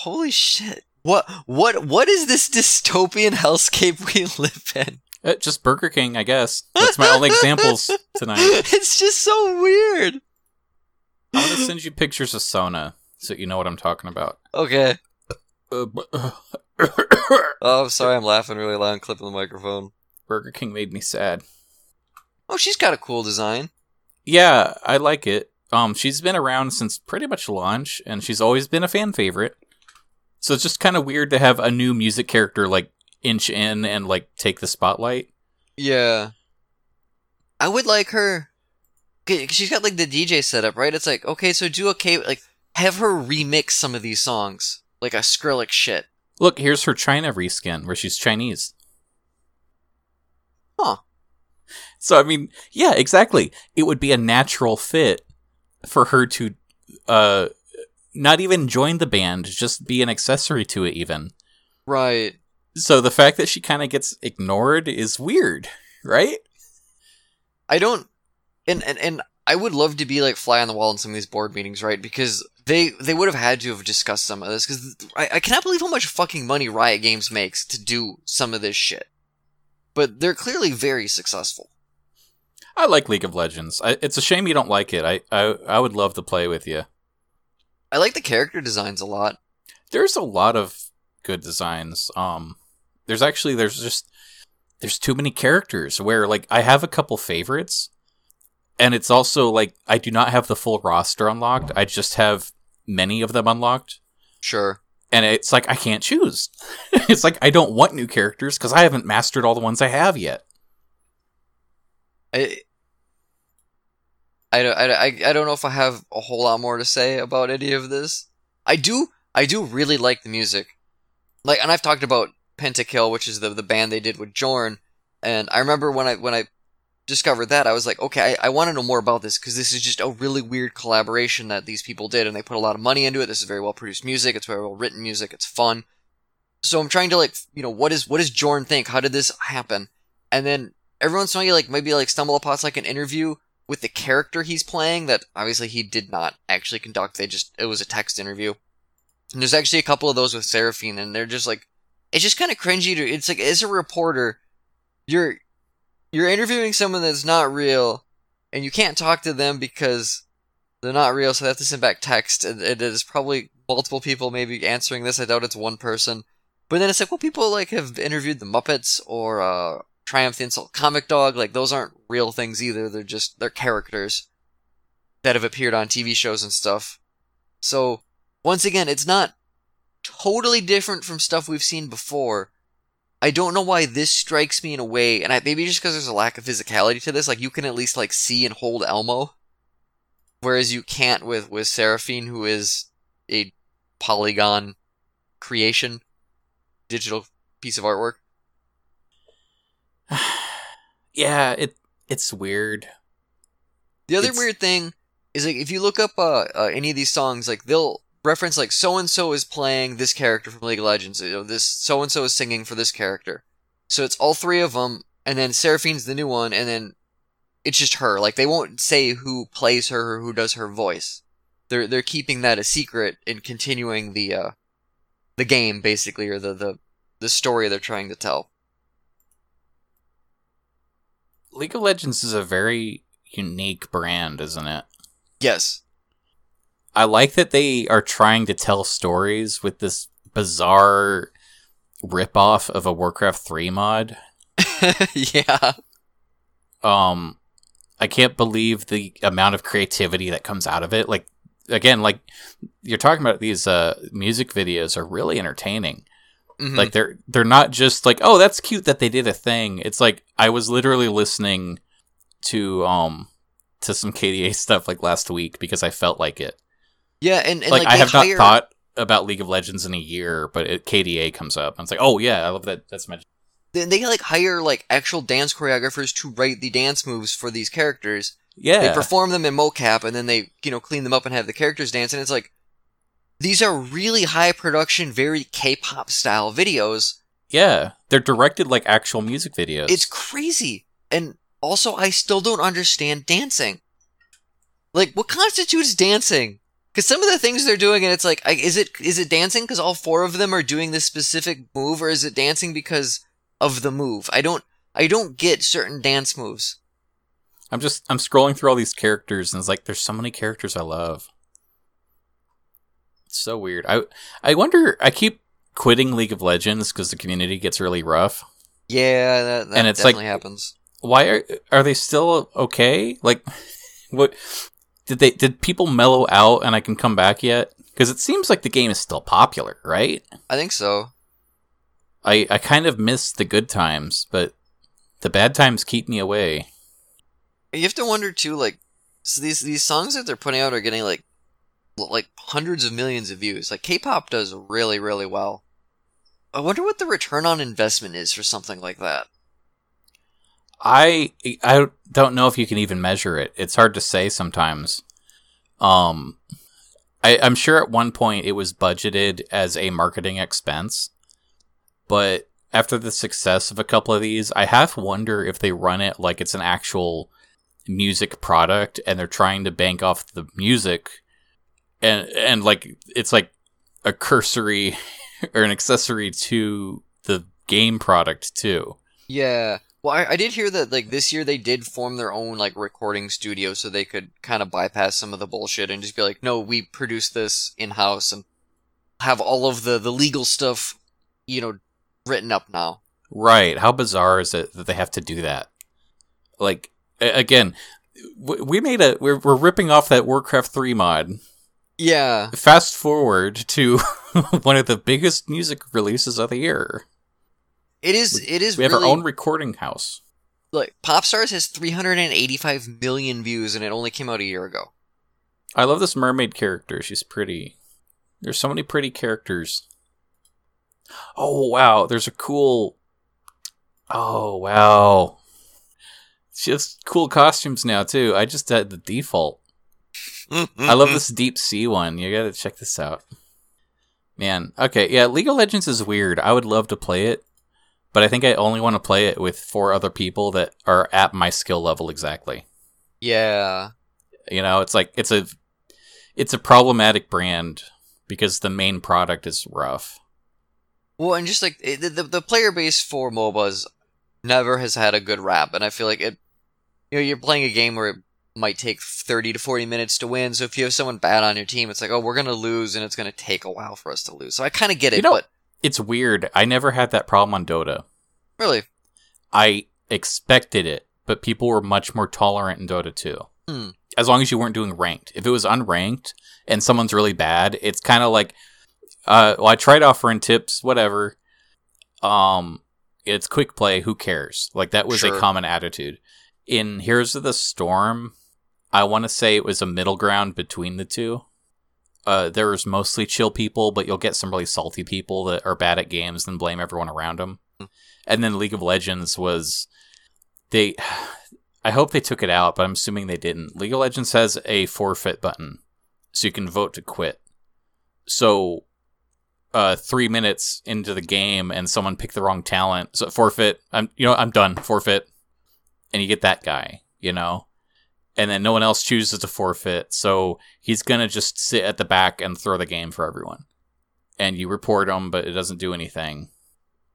Holy shit! What what what is this dystopian hellscape we live in?
Uh, just Burger King, I guess. That's my only examples tonight.
It's just so weird.
I'm gonna send you pictures of Sona so you know what I'm talking about.
Okay.
Uh,
Oh, I'm sorry. I'm laughing really loud and clipping the microphone.
Burger King made me sad.
Oh, she's got a cool design.
Yeah, I like it. Um, she's been around since pretty much launch, and she's always been a fan favorite. So it's just kind of weird to have a new music character like inch in and like take the spotlight.
Yeah. I would like her. She's got like the DJ setup, right? It's like, okay, so do a K, like, have her remix some of these songs. Like a Skrillex shit.
Look, here's her China reskin where she's Chinese.
Huh.
So I mean, yeah, exactly. It would be a natural fit for her to uh not even join the band, just be an accessory to it even.
Right.
So the fact that she kind of gets ignored is weird, right?
I don't. And, and, and I would love to be like fly on the wall in some of these board meetings, right? Because they, they would have had to have discussed some of this. Because I, I cannot believe how much fucking money Riot Games makes to do some of this shit. But they're clearly very successful.
I like League of Legends. I, it's a shame you don't like it. I, I I would love to play with you.
I like the character designs a lot.
There's a lot of good designs. Um, there's actually there's just there's too many characters where like I have a couple favorites, and it's also like I do not have the full roster unlocked. I just have many of them unlocked,
Sure.
and it's like I can't choose. it's like I don't want new characters because I haven't mastered all the ones I have yet.
I, I, I, I, I don't know if I have a whole lot more to say about any of this. I do I do really like the music. Like and I've talked about Pentakill, which is the the band they did with Jorn, and I remember when I when I discovered that I was like, okay, I, I want to know more about this because this is just a really weird collaboration that these people did, and they put a lot of money into it. This is very well produced music. It's very well written music. It's fun. So I'm trying to like, you know, what is what does Jorn think? How did this happen? And then every once in a while, you like maybe like stumble upon like an interview with the character he's playing that obviously he did not actually conduct. They just it was a text interview. And there's actually a couple of those with Seraphine, and they're just like, it's just kind of cringy. To, it's like as a reporter, you're you're interviewing someone that's not real, and you can't talk to them because they're not real. So they have to send back text. And it is probably multiple people maybe answering this. I doubt it's one person. But then it's like, well, people like have interviewed the Muppets or uh, Triumph the Insult Comic Dog. Like those aren't real things either. They're just they're characters that have appeared on TV shows and stuff. So once again, it's not totally different from stuff we've seen before. I don't know why this strikes me in a way, and I, maybe just because there's a lack of physicality to this. Like you can at least like see and hold Elmo, whereas you can't with with Seraphine, who is a polygon creation, digital piece of artwork.
yeah, it it's weird.
The other
It's-
weird thing is like if you look up uh, uh, any of these songs, like they'll reference like so and so is playing this character from League of Legends. You know, this so and so is singing for this character. So it's all three of them, and then Seraphine's the new one, and then it's just her. Like they won't say who plays her or who does her voice. They're they're keeping that a secret and continuing the uh the game basically or the the the story they're trying to tell.
League of Legends is a very unique brand, isn't it?
Yes.
I like that they are trying to tell stories with this bizarre ripoff of a Warcraft 3 mod.
yeah.
Um I can't believe the amount of creativity that comes out of it. Like again, like you're talking about these uh music videos are really entertaining.
Mhm.
Like they're they're not just like, "Oh, that's cute that they did a thing." It's like I was literally listening to um to some KDA stuff like last week because I felt like it.
Yeah, and, and
like,
like,
I have
hire-
not thought about League of Legends in a year, but it, KDA comes up, and it's like, oh yeah, I love that. That's my
Then they like hire like actual dance choreographers to write the dance moves for these characters.
yeah.
They perform them in mocap and then they, you know, clean them up and have the characters dance and it's like these are really high production, very K-pop style videos.
yeah, they're directed like actual music videos.
It's crazy. And also I still don't understand dancing. Like what constitutes dancing? Cuz some of the things they're doing and it's like is it is it dancing cuz all four of them are doing this specific move or is it dancing because of the move? I don't I don't get certain dance moves.
I'm just I'm scrolling through all these characters, and it's like there's so many characters I love. It's so weird. I I wonder. I keep quitting League of Legends because the community gets really rough.
Yeah, that, that
And it's like-
definitely happens.
Why are are they still okay? Like, what did they did people mellow out and I can come back yet? Because it seems like the game is still popular, right?
I think so.
I I kind of miss the good times, but the bad times keep me away.
You have to wonder too, like, so these these songs that they're putting out are getting like like hundreds of millions of views. Like K-pop does really really well. I wonder what the return on investment is for something like that.
I I don't know if you can even measure it. It's hard to say sometimes. Um, I, I'm sure at one point it was budgeted as a marketing expense, but after the success of a couple of these, I half wonder if they run it like it's an actual music product and they're trying to bank off the music, and and like it's like a cursory or an accessory to the game product too.
Yeah. Well, I, I did hear that like this year they did form their own like recording studio so they could kind of bypass some of the bullshit and just be like, no, we produce this in house and have all of the the legal stuff, you know, written up now.
Right. How bizarre is it that they have to do that? Like again, we made a we're we're ripping off that Warcraft 3 mod.
Yeah.
Fast forward to one of the biggest music releases of the year.
It is. It is.
We have
really,
our own recording house.
like Popstars has 385 million views and it only came out a year ago.
I love this mermaid character. She's pretty. There's so many pretty characters. Oh wow, there's a cool Oh wow. She has cool costumes now too. I just had the default. I love this deep sea one. You gotta check this out. Man, okay, yeah, League of Legends is weird. I would love to play it, but I think I only want to play it with four other people that are at my skill level exactly.
Yeah.
You know, it's like it's a it's a problematic brand because the main product is rough.
Well, and just like it, the the player base for MOBAs never has had a good rap, and I feel like it. You know, you're playing a game where it might take 30 to 40 minutes to win. So if you have someone bad on your team, it's like, oh, we're gonna lose, and it's gonna take a while for us to lose. So I kind of get it,
You know-
but
It's weird. I never had that problem on Dota.
really,
I expected it, but people were much more tolerant in Dota 2.
Hmm.
As long as you weren't doing ranked. If it was unranked and someone's really bad, it's kind of like, uh, well, I tried offering tips, whatever. Um, it's quick play. Who cares? Like that was
Sure.
a common attitude. In Heroes of the Storm, I want to say it was a middle ground between the two. Uh, there was mostly chill people, but you'll get some really salty people that are bad at games and blame everyone around them. And then League of Legends was they. I hope they took it out, but I'm assuming they didn't. League of Legends has a forfeit button, so you can vote to quit. So, uh, three minutes into the game, and someone picked the wrong talent, so forfeit. I'm, you know, I'm done. Forfeit, and you get that guy. You know, and then no one else chooses to forfeit, so he's gonna just sit at the back and throw the game for everyone. And you report him, but it doesn't do anything.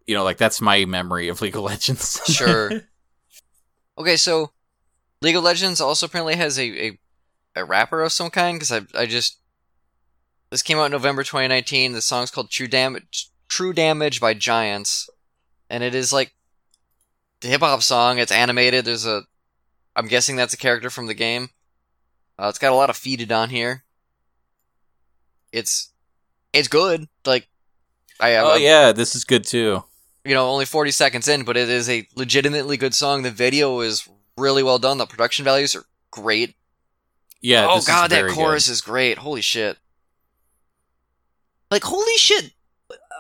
you know, like that's my memory of League of Legends.
Sure. Okay, so League of Legends also apparently has a a, a rapper of some kind because I I just this came out in November 2019. The song's called True Damage True Damage by Giants, and it is like the hip hop song. It's animated. There's a I'm guessing that's a character from the game. Uh, it's got a lot of feeded on here. It's it's good. Like I
oh
I-
yeah, this is good too.
you know, only 40 seconds in, but it is a legitimately good song. The video is really well done. The production values are great.
Yeah.
oh
this is
god, that chorus
good.
is great. Holy shit. Like holy shit.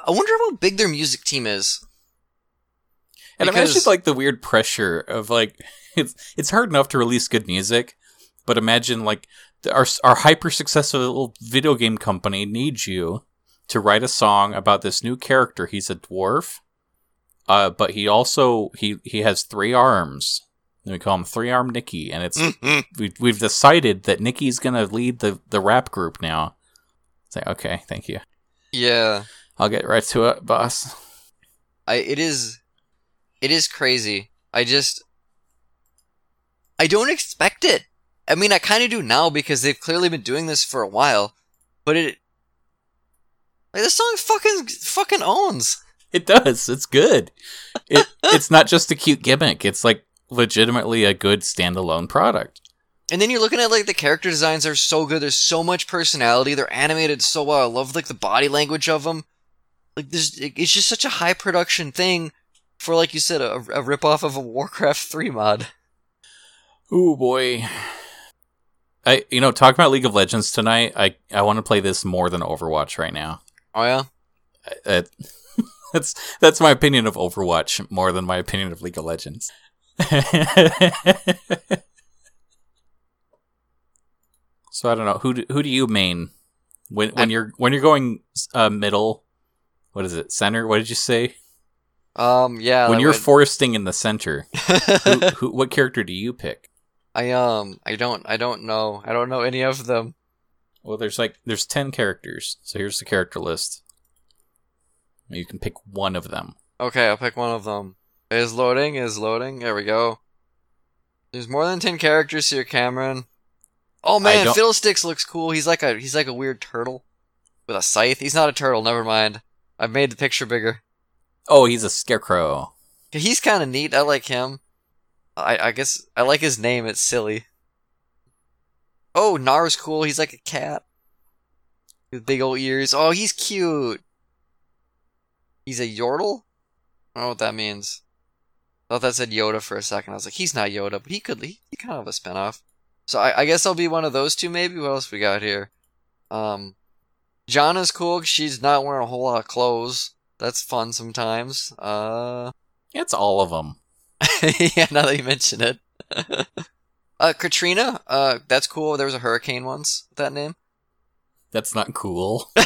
I wonder how big their music team is.
And
because-
imagine like the weird pressure of like it's it's hard enough to release good music, but imagine like our our hyper successful video game company needs you to write a song about this new character. He's a dwarf, uh, but he also he he has three arms. And we call him Three Arm Nikki, and it's we we've decided that Nikki's gonna lead the the rap group now. It's like okay, thank you.
yeah.
I'll get right to it, boss.
I it is it is crazy. I just I don't expect it. I mean, I kind of do now because they've clearly been doing this for a while, but it like the song fucking fucking owns.
It does. It's good. It it's not just a cute gimmick. It's like legitimately a good standalone product.
And then you're looking at like the character designs are so good. There's so much personality. They're animated so well. I love like the body language of them. Like there's it's just such a high production thing for like you said a, a rip off of a Warcraft 3 mod.
Oh boy. I you know, talking about League of Legends tonight, I I want to play this more than Overwatch right now.
Oh yeah.
I- I- that's that's my opinion of Overwatch more than my opinion of League of Legends. so I don't know who do, who do you main when when you're when you're going uh, middle. What is it? Center? What did you say?
Um yeah.
when you're
would-
foresting in the center, who, who, what character do you pick?
I um I don't I don't know. I don't know any of them.
Well, there's like there's ten characters, so here's the character list. You can pick one of them.
Okay, I'll pick one of them. Is loading, is loading. There we go. There's more than 10 characters here, Cameron. Oh man, Fiddlesticks looks cool. He's like a he's like a weird turtle with a scythe. He's not a turtle, never mind. I've made the picture bigger.
Oh, he's a scarecrow.
He's kind of neat. I like him. I I guess I like his name. It's silly. Oh, Gnar's cool. He's like a cat with big old ears. Oh, he's cute. He's a Yordle. I don't know what that means. I thought that said Yoda for a second. I was like, he's not Yoda, but he could. He, he kind of a spinoff. So I, I guess I'll be one of those two. Maybe. What else we got here? Um, Janna's cool she's not wearing a whole lot of clothes. That's fun sometimes. Uh.
It's all of them.
yeah, now that you mention it. uh, Katrina, uh, that's cool. There was a hurricane once with that name.
That's not cool.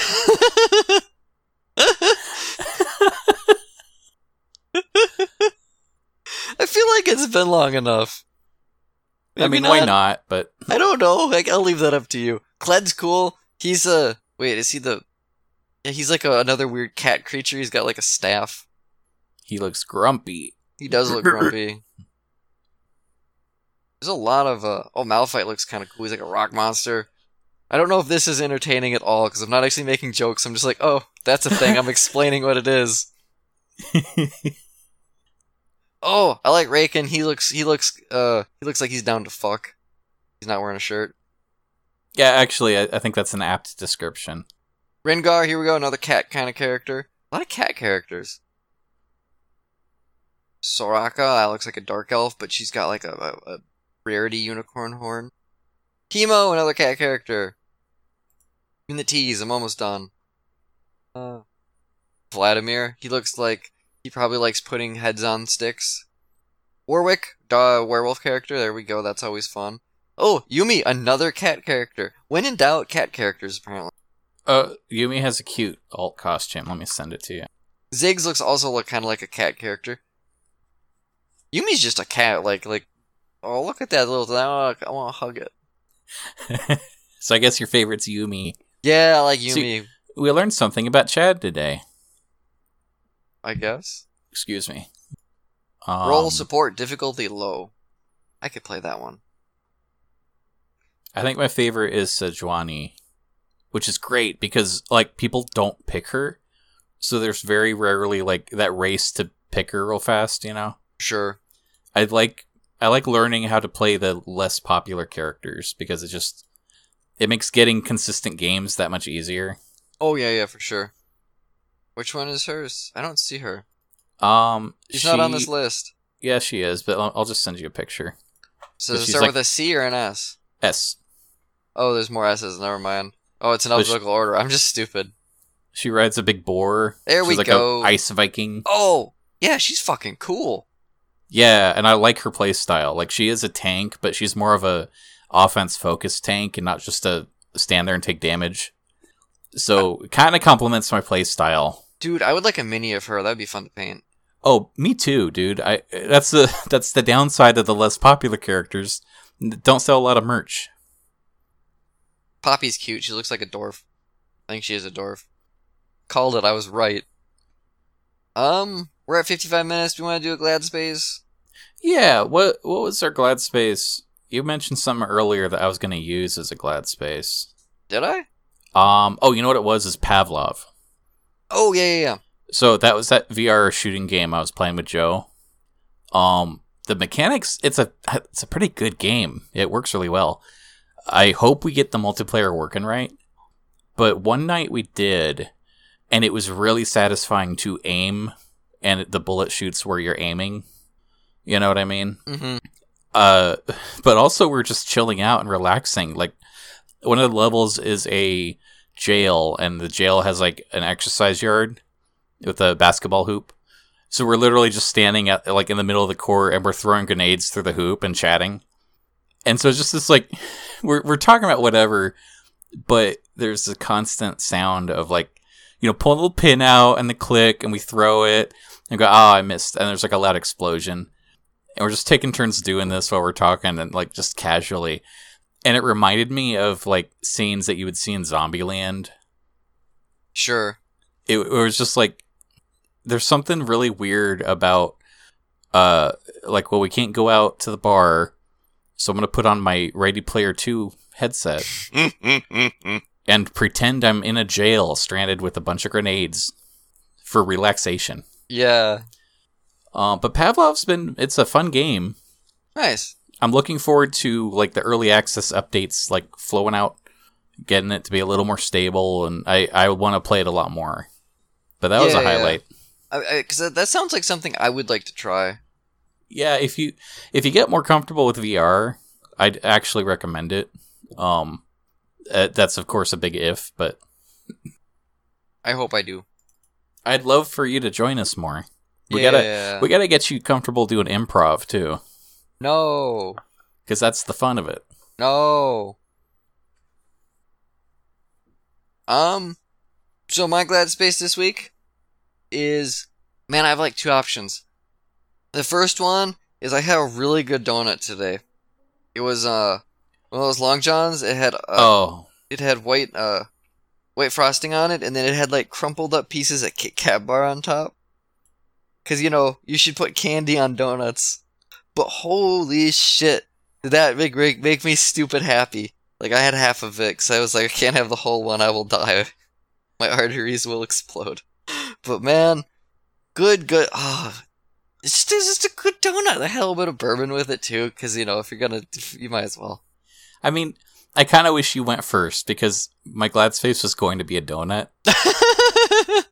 I feel like it's been long enough.
I mean, why not? But
I don't know. Like, I'll leave that up to you. Kled's cool. He's a wait. Is he the? Yeah, he's like a, another weird cat creature. He's got like a staff.
he looks grumpy.
He does look grumpy. There's a lot of uh oh Malphite looks kind of cool. He's like a rock monster. I don't know if this is entertaining at all because I'm not actually making jokes. I'm just like, oh, that's a thing. I'm explaining what it is. Oh, I like Rakan. He looks he looks uh he looks like he's down to fuck. He's not wearing a shirt.
yeah, actually, I, I think that's an apt description.
Rengar, here we go, another cat kind of character. A lot of cat characters. Soraka, that looks like a dark elf, but she's got like a, a, a rarity unicorn horn. Teemo, another cat character. In the tease, I'm almost done. Uh, Vladimir, he looks like he probably likes putting heads on sticks. Warwick, the werewolf character, there we go, that's always fun. Oh, Yuumi, another cat character. When in doubt, cat characters apparently.
Uh, Yuumi has a cute alt costume. Let me send it to you.
Ziggs looks also look kind of like a cat character. Yuumi's just a cat, like like. Oh, look at that little thing! I want to hug it.
so I guess your favorite's Yuumi.
Yeah, I like Yuumi.
We learned something about Chad today.
I guess.
Excuse me.
Roll
Um,
support difficulty low. I could play that one.
I think my favorite is Sejuani, which is great because like people don't pick her, so there's very rarely like that race to pick her real fast. You know,
Sure.
I like I like learning how to play the less popular characters because it just it makes getting consistent games that much easier.
Oh yeah, yeah, for sure. Which one is hers? I don't see her.
Um,
She's not on this list.
Yeah, she is, but I'll, I'll just send you a picture.
So does it start
like-
with a C or an S?
S.
Oh, there's more S's. Never mind. Oh, it's in
But she-
alphabetical order. I'm just stupid.
She rides a big boar.
There
She's
we
like
go.
Ice Viking.
Oh, yeah, she's fucking cool.
Yeah, and I like her play style. Like she is a tank, but she's more of a offense focused tank and not just a stand there and take damage. So it kind of complements my play style.
Dude, I would like a mini of her. That'd be fun to paint.
Oh, me too, dude. I that's the that's the downside of the less popular characters. Don't sell a lot of merch.
Poppy's cute. She looks like a dwarf. I think she is a dwarf. Called it. I was right. Um, we're at 55 minutes. Do we want to do a glad space?
Yeah, what what was our glad space? You mentioned something earlier that I was going to use as a glad space.
Did I?
Um, oh, you know what it was is Pavlov.
Oh yeah, yeah, yeah.
So that was that VR shooting game I was playing with Joe. Um, the mechanics it's a it's a pretty good game. It works really well. I hope we get the multiplayer working right. But one night we did, and it was really satisfying to aim, and the bullet shoots where you're aiming. You know what I mean?
Mm-hmm.
Uh, but also we're just chilling out and relaxing. Like one of the levels is a jail, and the jail has like an exercise yard with a basketball hoop. So we're literally just standing at like in the middle of the court, and we're throwing grenades through the hoop and chatting. And so it's just this like we're we're talking about whatever, but there's a constant sound of like you know pull a little pin out and the click, and we throw it and go, oh, I missed, and there's like a loud explosion and we're just taking turns doing this while we're talking and like just casually and it reminded me of like scenes that you would see in zombieland
Sure.
it, it was just like there's something really weird about uh like well we can't go out to the bar so i'm gonna put on my ready player 2 headset and pretend i'm in a jail stranded with a bunch of grenades for relaxation
yeah.
Uh, but pavlov's been it's a fun game
Nice.
I'm looking forward to like the early access updates like flowing out, getting it to be a little more stable, and I I want to play it a lot more. But that was a
yeah.
highlight.
Because that, that sounds like something I would like to try.
Yeah, if you if you get more comfortable with VR, I'd actually recommend it. Um, uh, that's of course a big if, but
I hope I do.
I'd love for you to join us more. We
yeah.
gotta we gotta get you comfortable doing improv too,
No.
because that's the fun of it.
No. Um, so my glad space this week is, man, I have like two options. The first one is I had a really good donut today. It was uh one of those long johns. It had uh,
oh,
it had white uh white frosting on it, and then it had like crumpled up pieces of Kit Kat bar on top. Cause you know you should put candy on donuts, but holy shit, did that make make, make me stupid happy? Like I had half of it, cause I was like, I can't have the whole one. I will die. My arteries will explode. But man, good, good. Ah, it's just, it's just a good donut. I had a little bit of bourbon with it too, cause you know if you're gonna, you might as well.
I mean, I kind of wish you went first because my glad space was going to be a donut.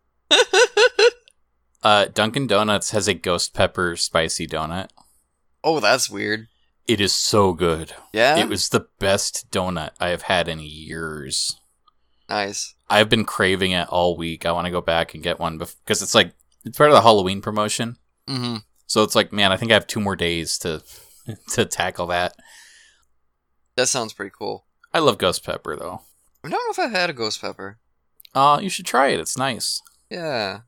Uh, Dunkin' Donuts has a ghost pepper spicy donut.
oh, that's weird.
It is so good.
Yeah,
It was the best donut I have had in years.
nice.
I've been craving it all week. I want to go back and get one because it's like it's part of the Halloween promotion.
Mm-hmm.
So it's like, man, I think I have two more days to to tackle that.
That sounds pretty cool.
I love ghost pepper though.
I don't know if I've had a ghost pepper.
Uh, you should try it. It's nice.
Yeah.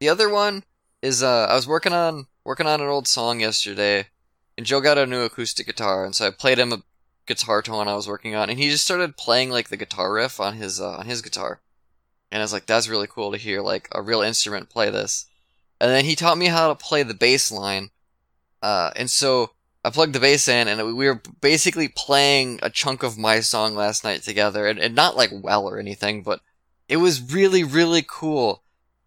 The other one is uh I was working on working on an old song yesterday, and Joe got a new acoustic guitar, and so I played him a guitar tone I was working on, and he just started playing like the guitar riff on his uh, on his guitar, and I was like, that's really cool to hear like a real instrument play this. and then he taught me how to play the bass line. Uh, and so I plugged the bass in, and we were basically playing a chunk of my song last night together, and, and not like well or anything, but it was really, really cool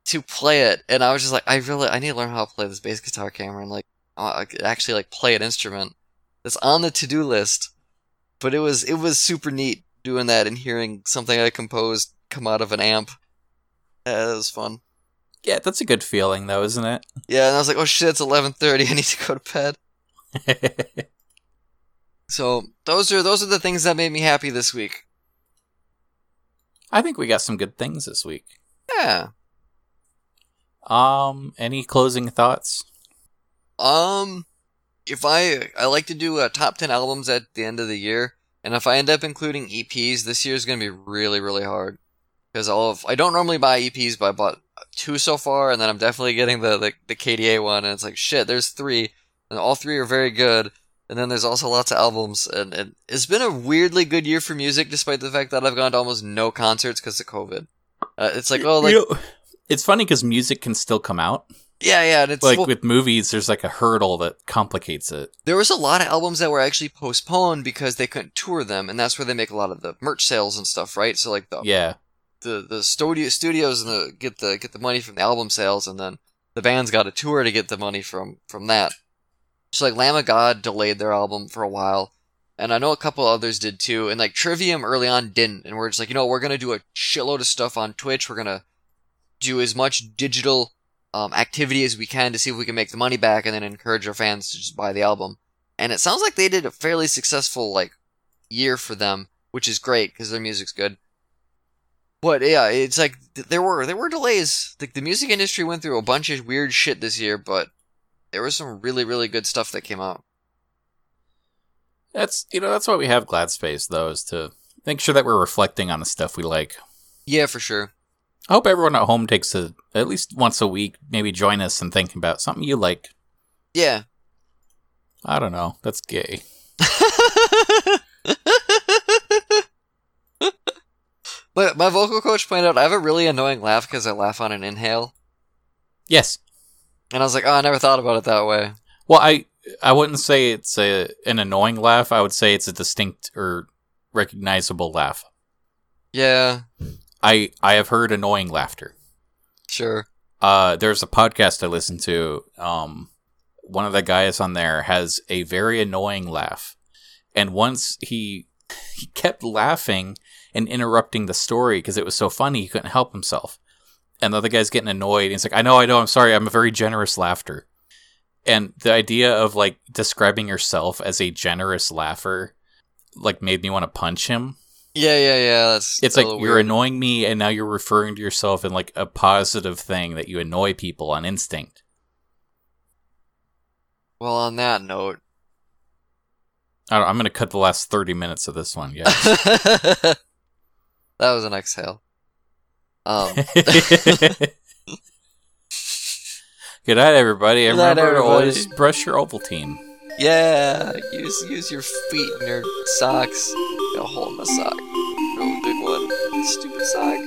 to play it. And I was just like, I really, I need to learn how to play this bass guitar, Cameron. Like, uh, I could actually like play an instrument. That's on the to-do list. But it was, it was super neat doing that and hearing something I composed come out of an amp. Yeah, that was fun.
Yeah, that's a good feeling, though, isn't it?
Yeah, and I was like, oh shit, it's eleven thirty. I need to go to bed. so those are those are the things that made me happy this week.
I think we got some good things this week.
Yeah.
Um, any closing thoughts?
Um, if I I like to do a top ten albums at the end of the year, and if I end up including EPs, this year is gonna be really really hard because all of I don't normally buy EPs, but I bought two so far, and then I'm definitely getting the the, the KDA one, and it's like shit. There's three, and all three are very good. And then there's also lots of albums, and, and it's been a weirdly good year for music, despite the fact that I've gone to almost no concerts because of COVID. Uh, it's like oh, like
You know, it's funny because music can still come out.
yeah, yeah. And it's
Like
well,
with movies, there's like a hurdle that complicates it.
there was a lot of albums that were actually postponed because they couldn't tour them, and that's where they make a lot of the merch sales and stuff, right? So like the
Yeah,
the the studio studios and the get the get the money from the album sales, and then the band's got a tour to get the money from from that. So like Lamb of God delayed their album for a while, and I know a couple others did too. And like Trivium early on didn't, and we're just like, you know, we're gonna do a shitload of stuff on Twitch. We're gonna do as much digital um, activity as we can to see if we can make the money back, and then encourage our fans to just buy the album. And it sounds like they did a fairly successful like year for them, which is great because their music's good. But yeah, it's like th- there were there were delays. Like the music industry went through a bunch of weird shit this year, but there was some really really good stuff that came out.
that's you know that's why we have Glad Space though, is to make sure that we're reflecting on the stuff we like.
Yeah, for sure.
I hope everyone at home takes a at least once a week, maybe join us and think about something you like.
Yeah.
I don't know. That's gay.
but my vocal coach pointed out I have a really annoying laugh because I laugh on an inhale,
Yes.
and I was like, oh, I never thought about it that way.
Well, I I wouldn't say it's a an annoying laugh. I would say it's a distinct or recognizable laugh.
Yeah,
I I have heard annoying laughter.
sure.
Uh, there's a podcast I listen to. Um, one of the guys on there has a very annoying laugh, and once he he kept laughing and interrupting the story because it was so funny he couldn't help himself. And the other guy's getting annoyed. And he's like, "I know, I know. I'm sorry. I'm a very generous laughter." And the idea of like describing yourself as a generous laugher, like made me want to punch him.
Yeah, yeah, yeah. That's
It's like you're
weird.
annoying me, and now you're referring to yourself in like a positive thing that you annoy people on instinct.
Well, on that note,
I don't, I'm going to cut the last 30 minutes of this one. Yeah.
that was an exhale. Um,
Good night, everybody.
Good night,
remember to
everybody.
always brush your Ovaltine.
Yeah, use use your feet and your socks. A hole in my sock. Real big one. Stupid sock.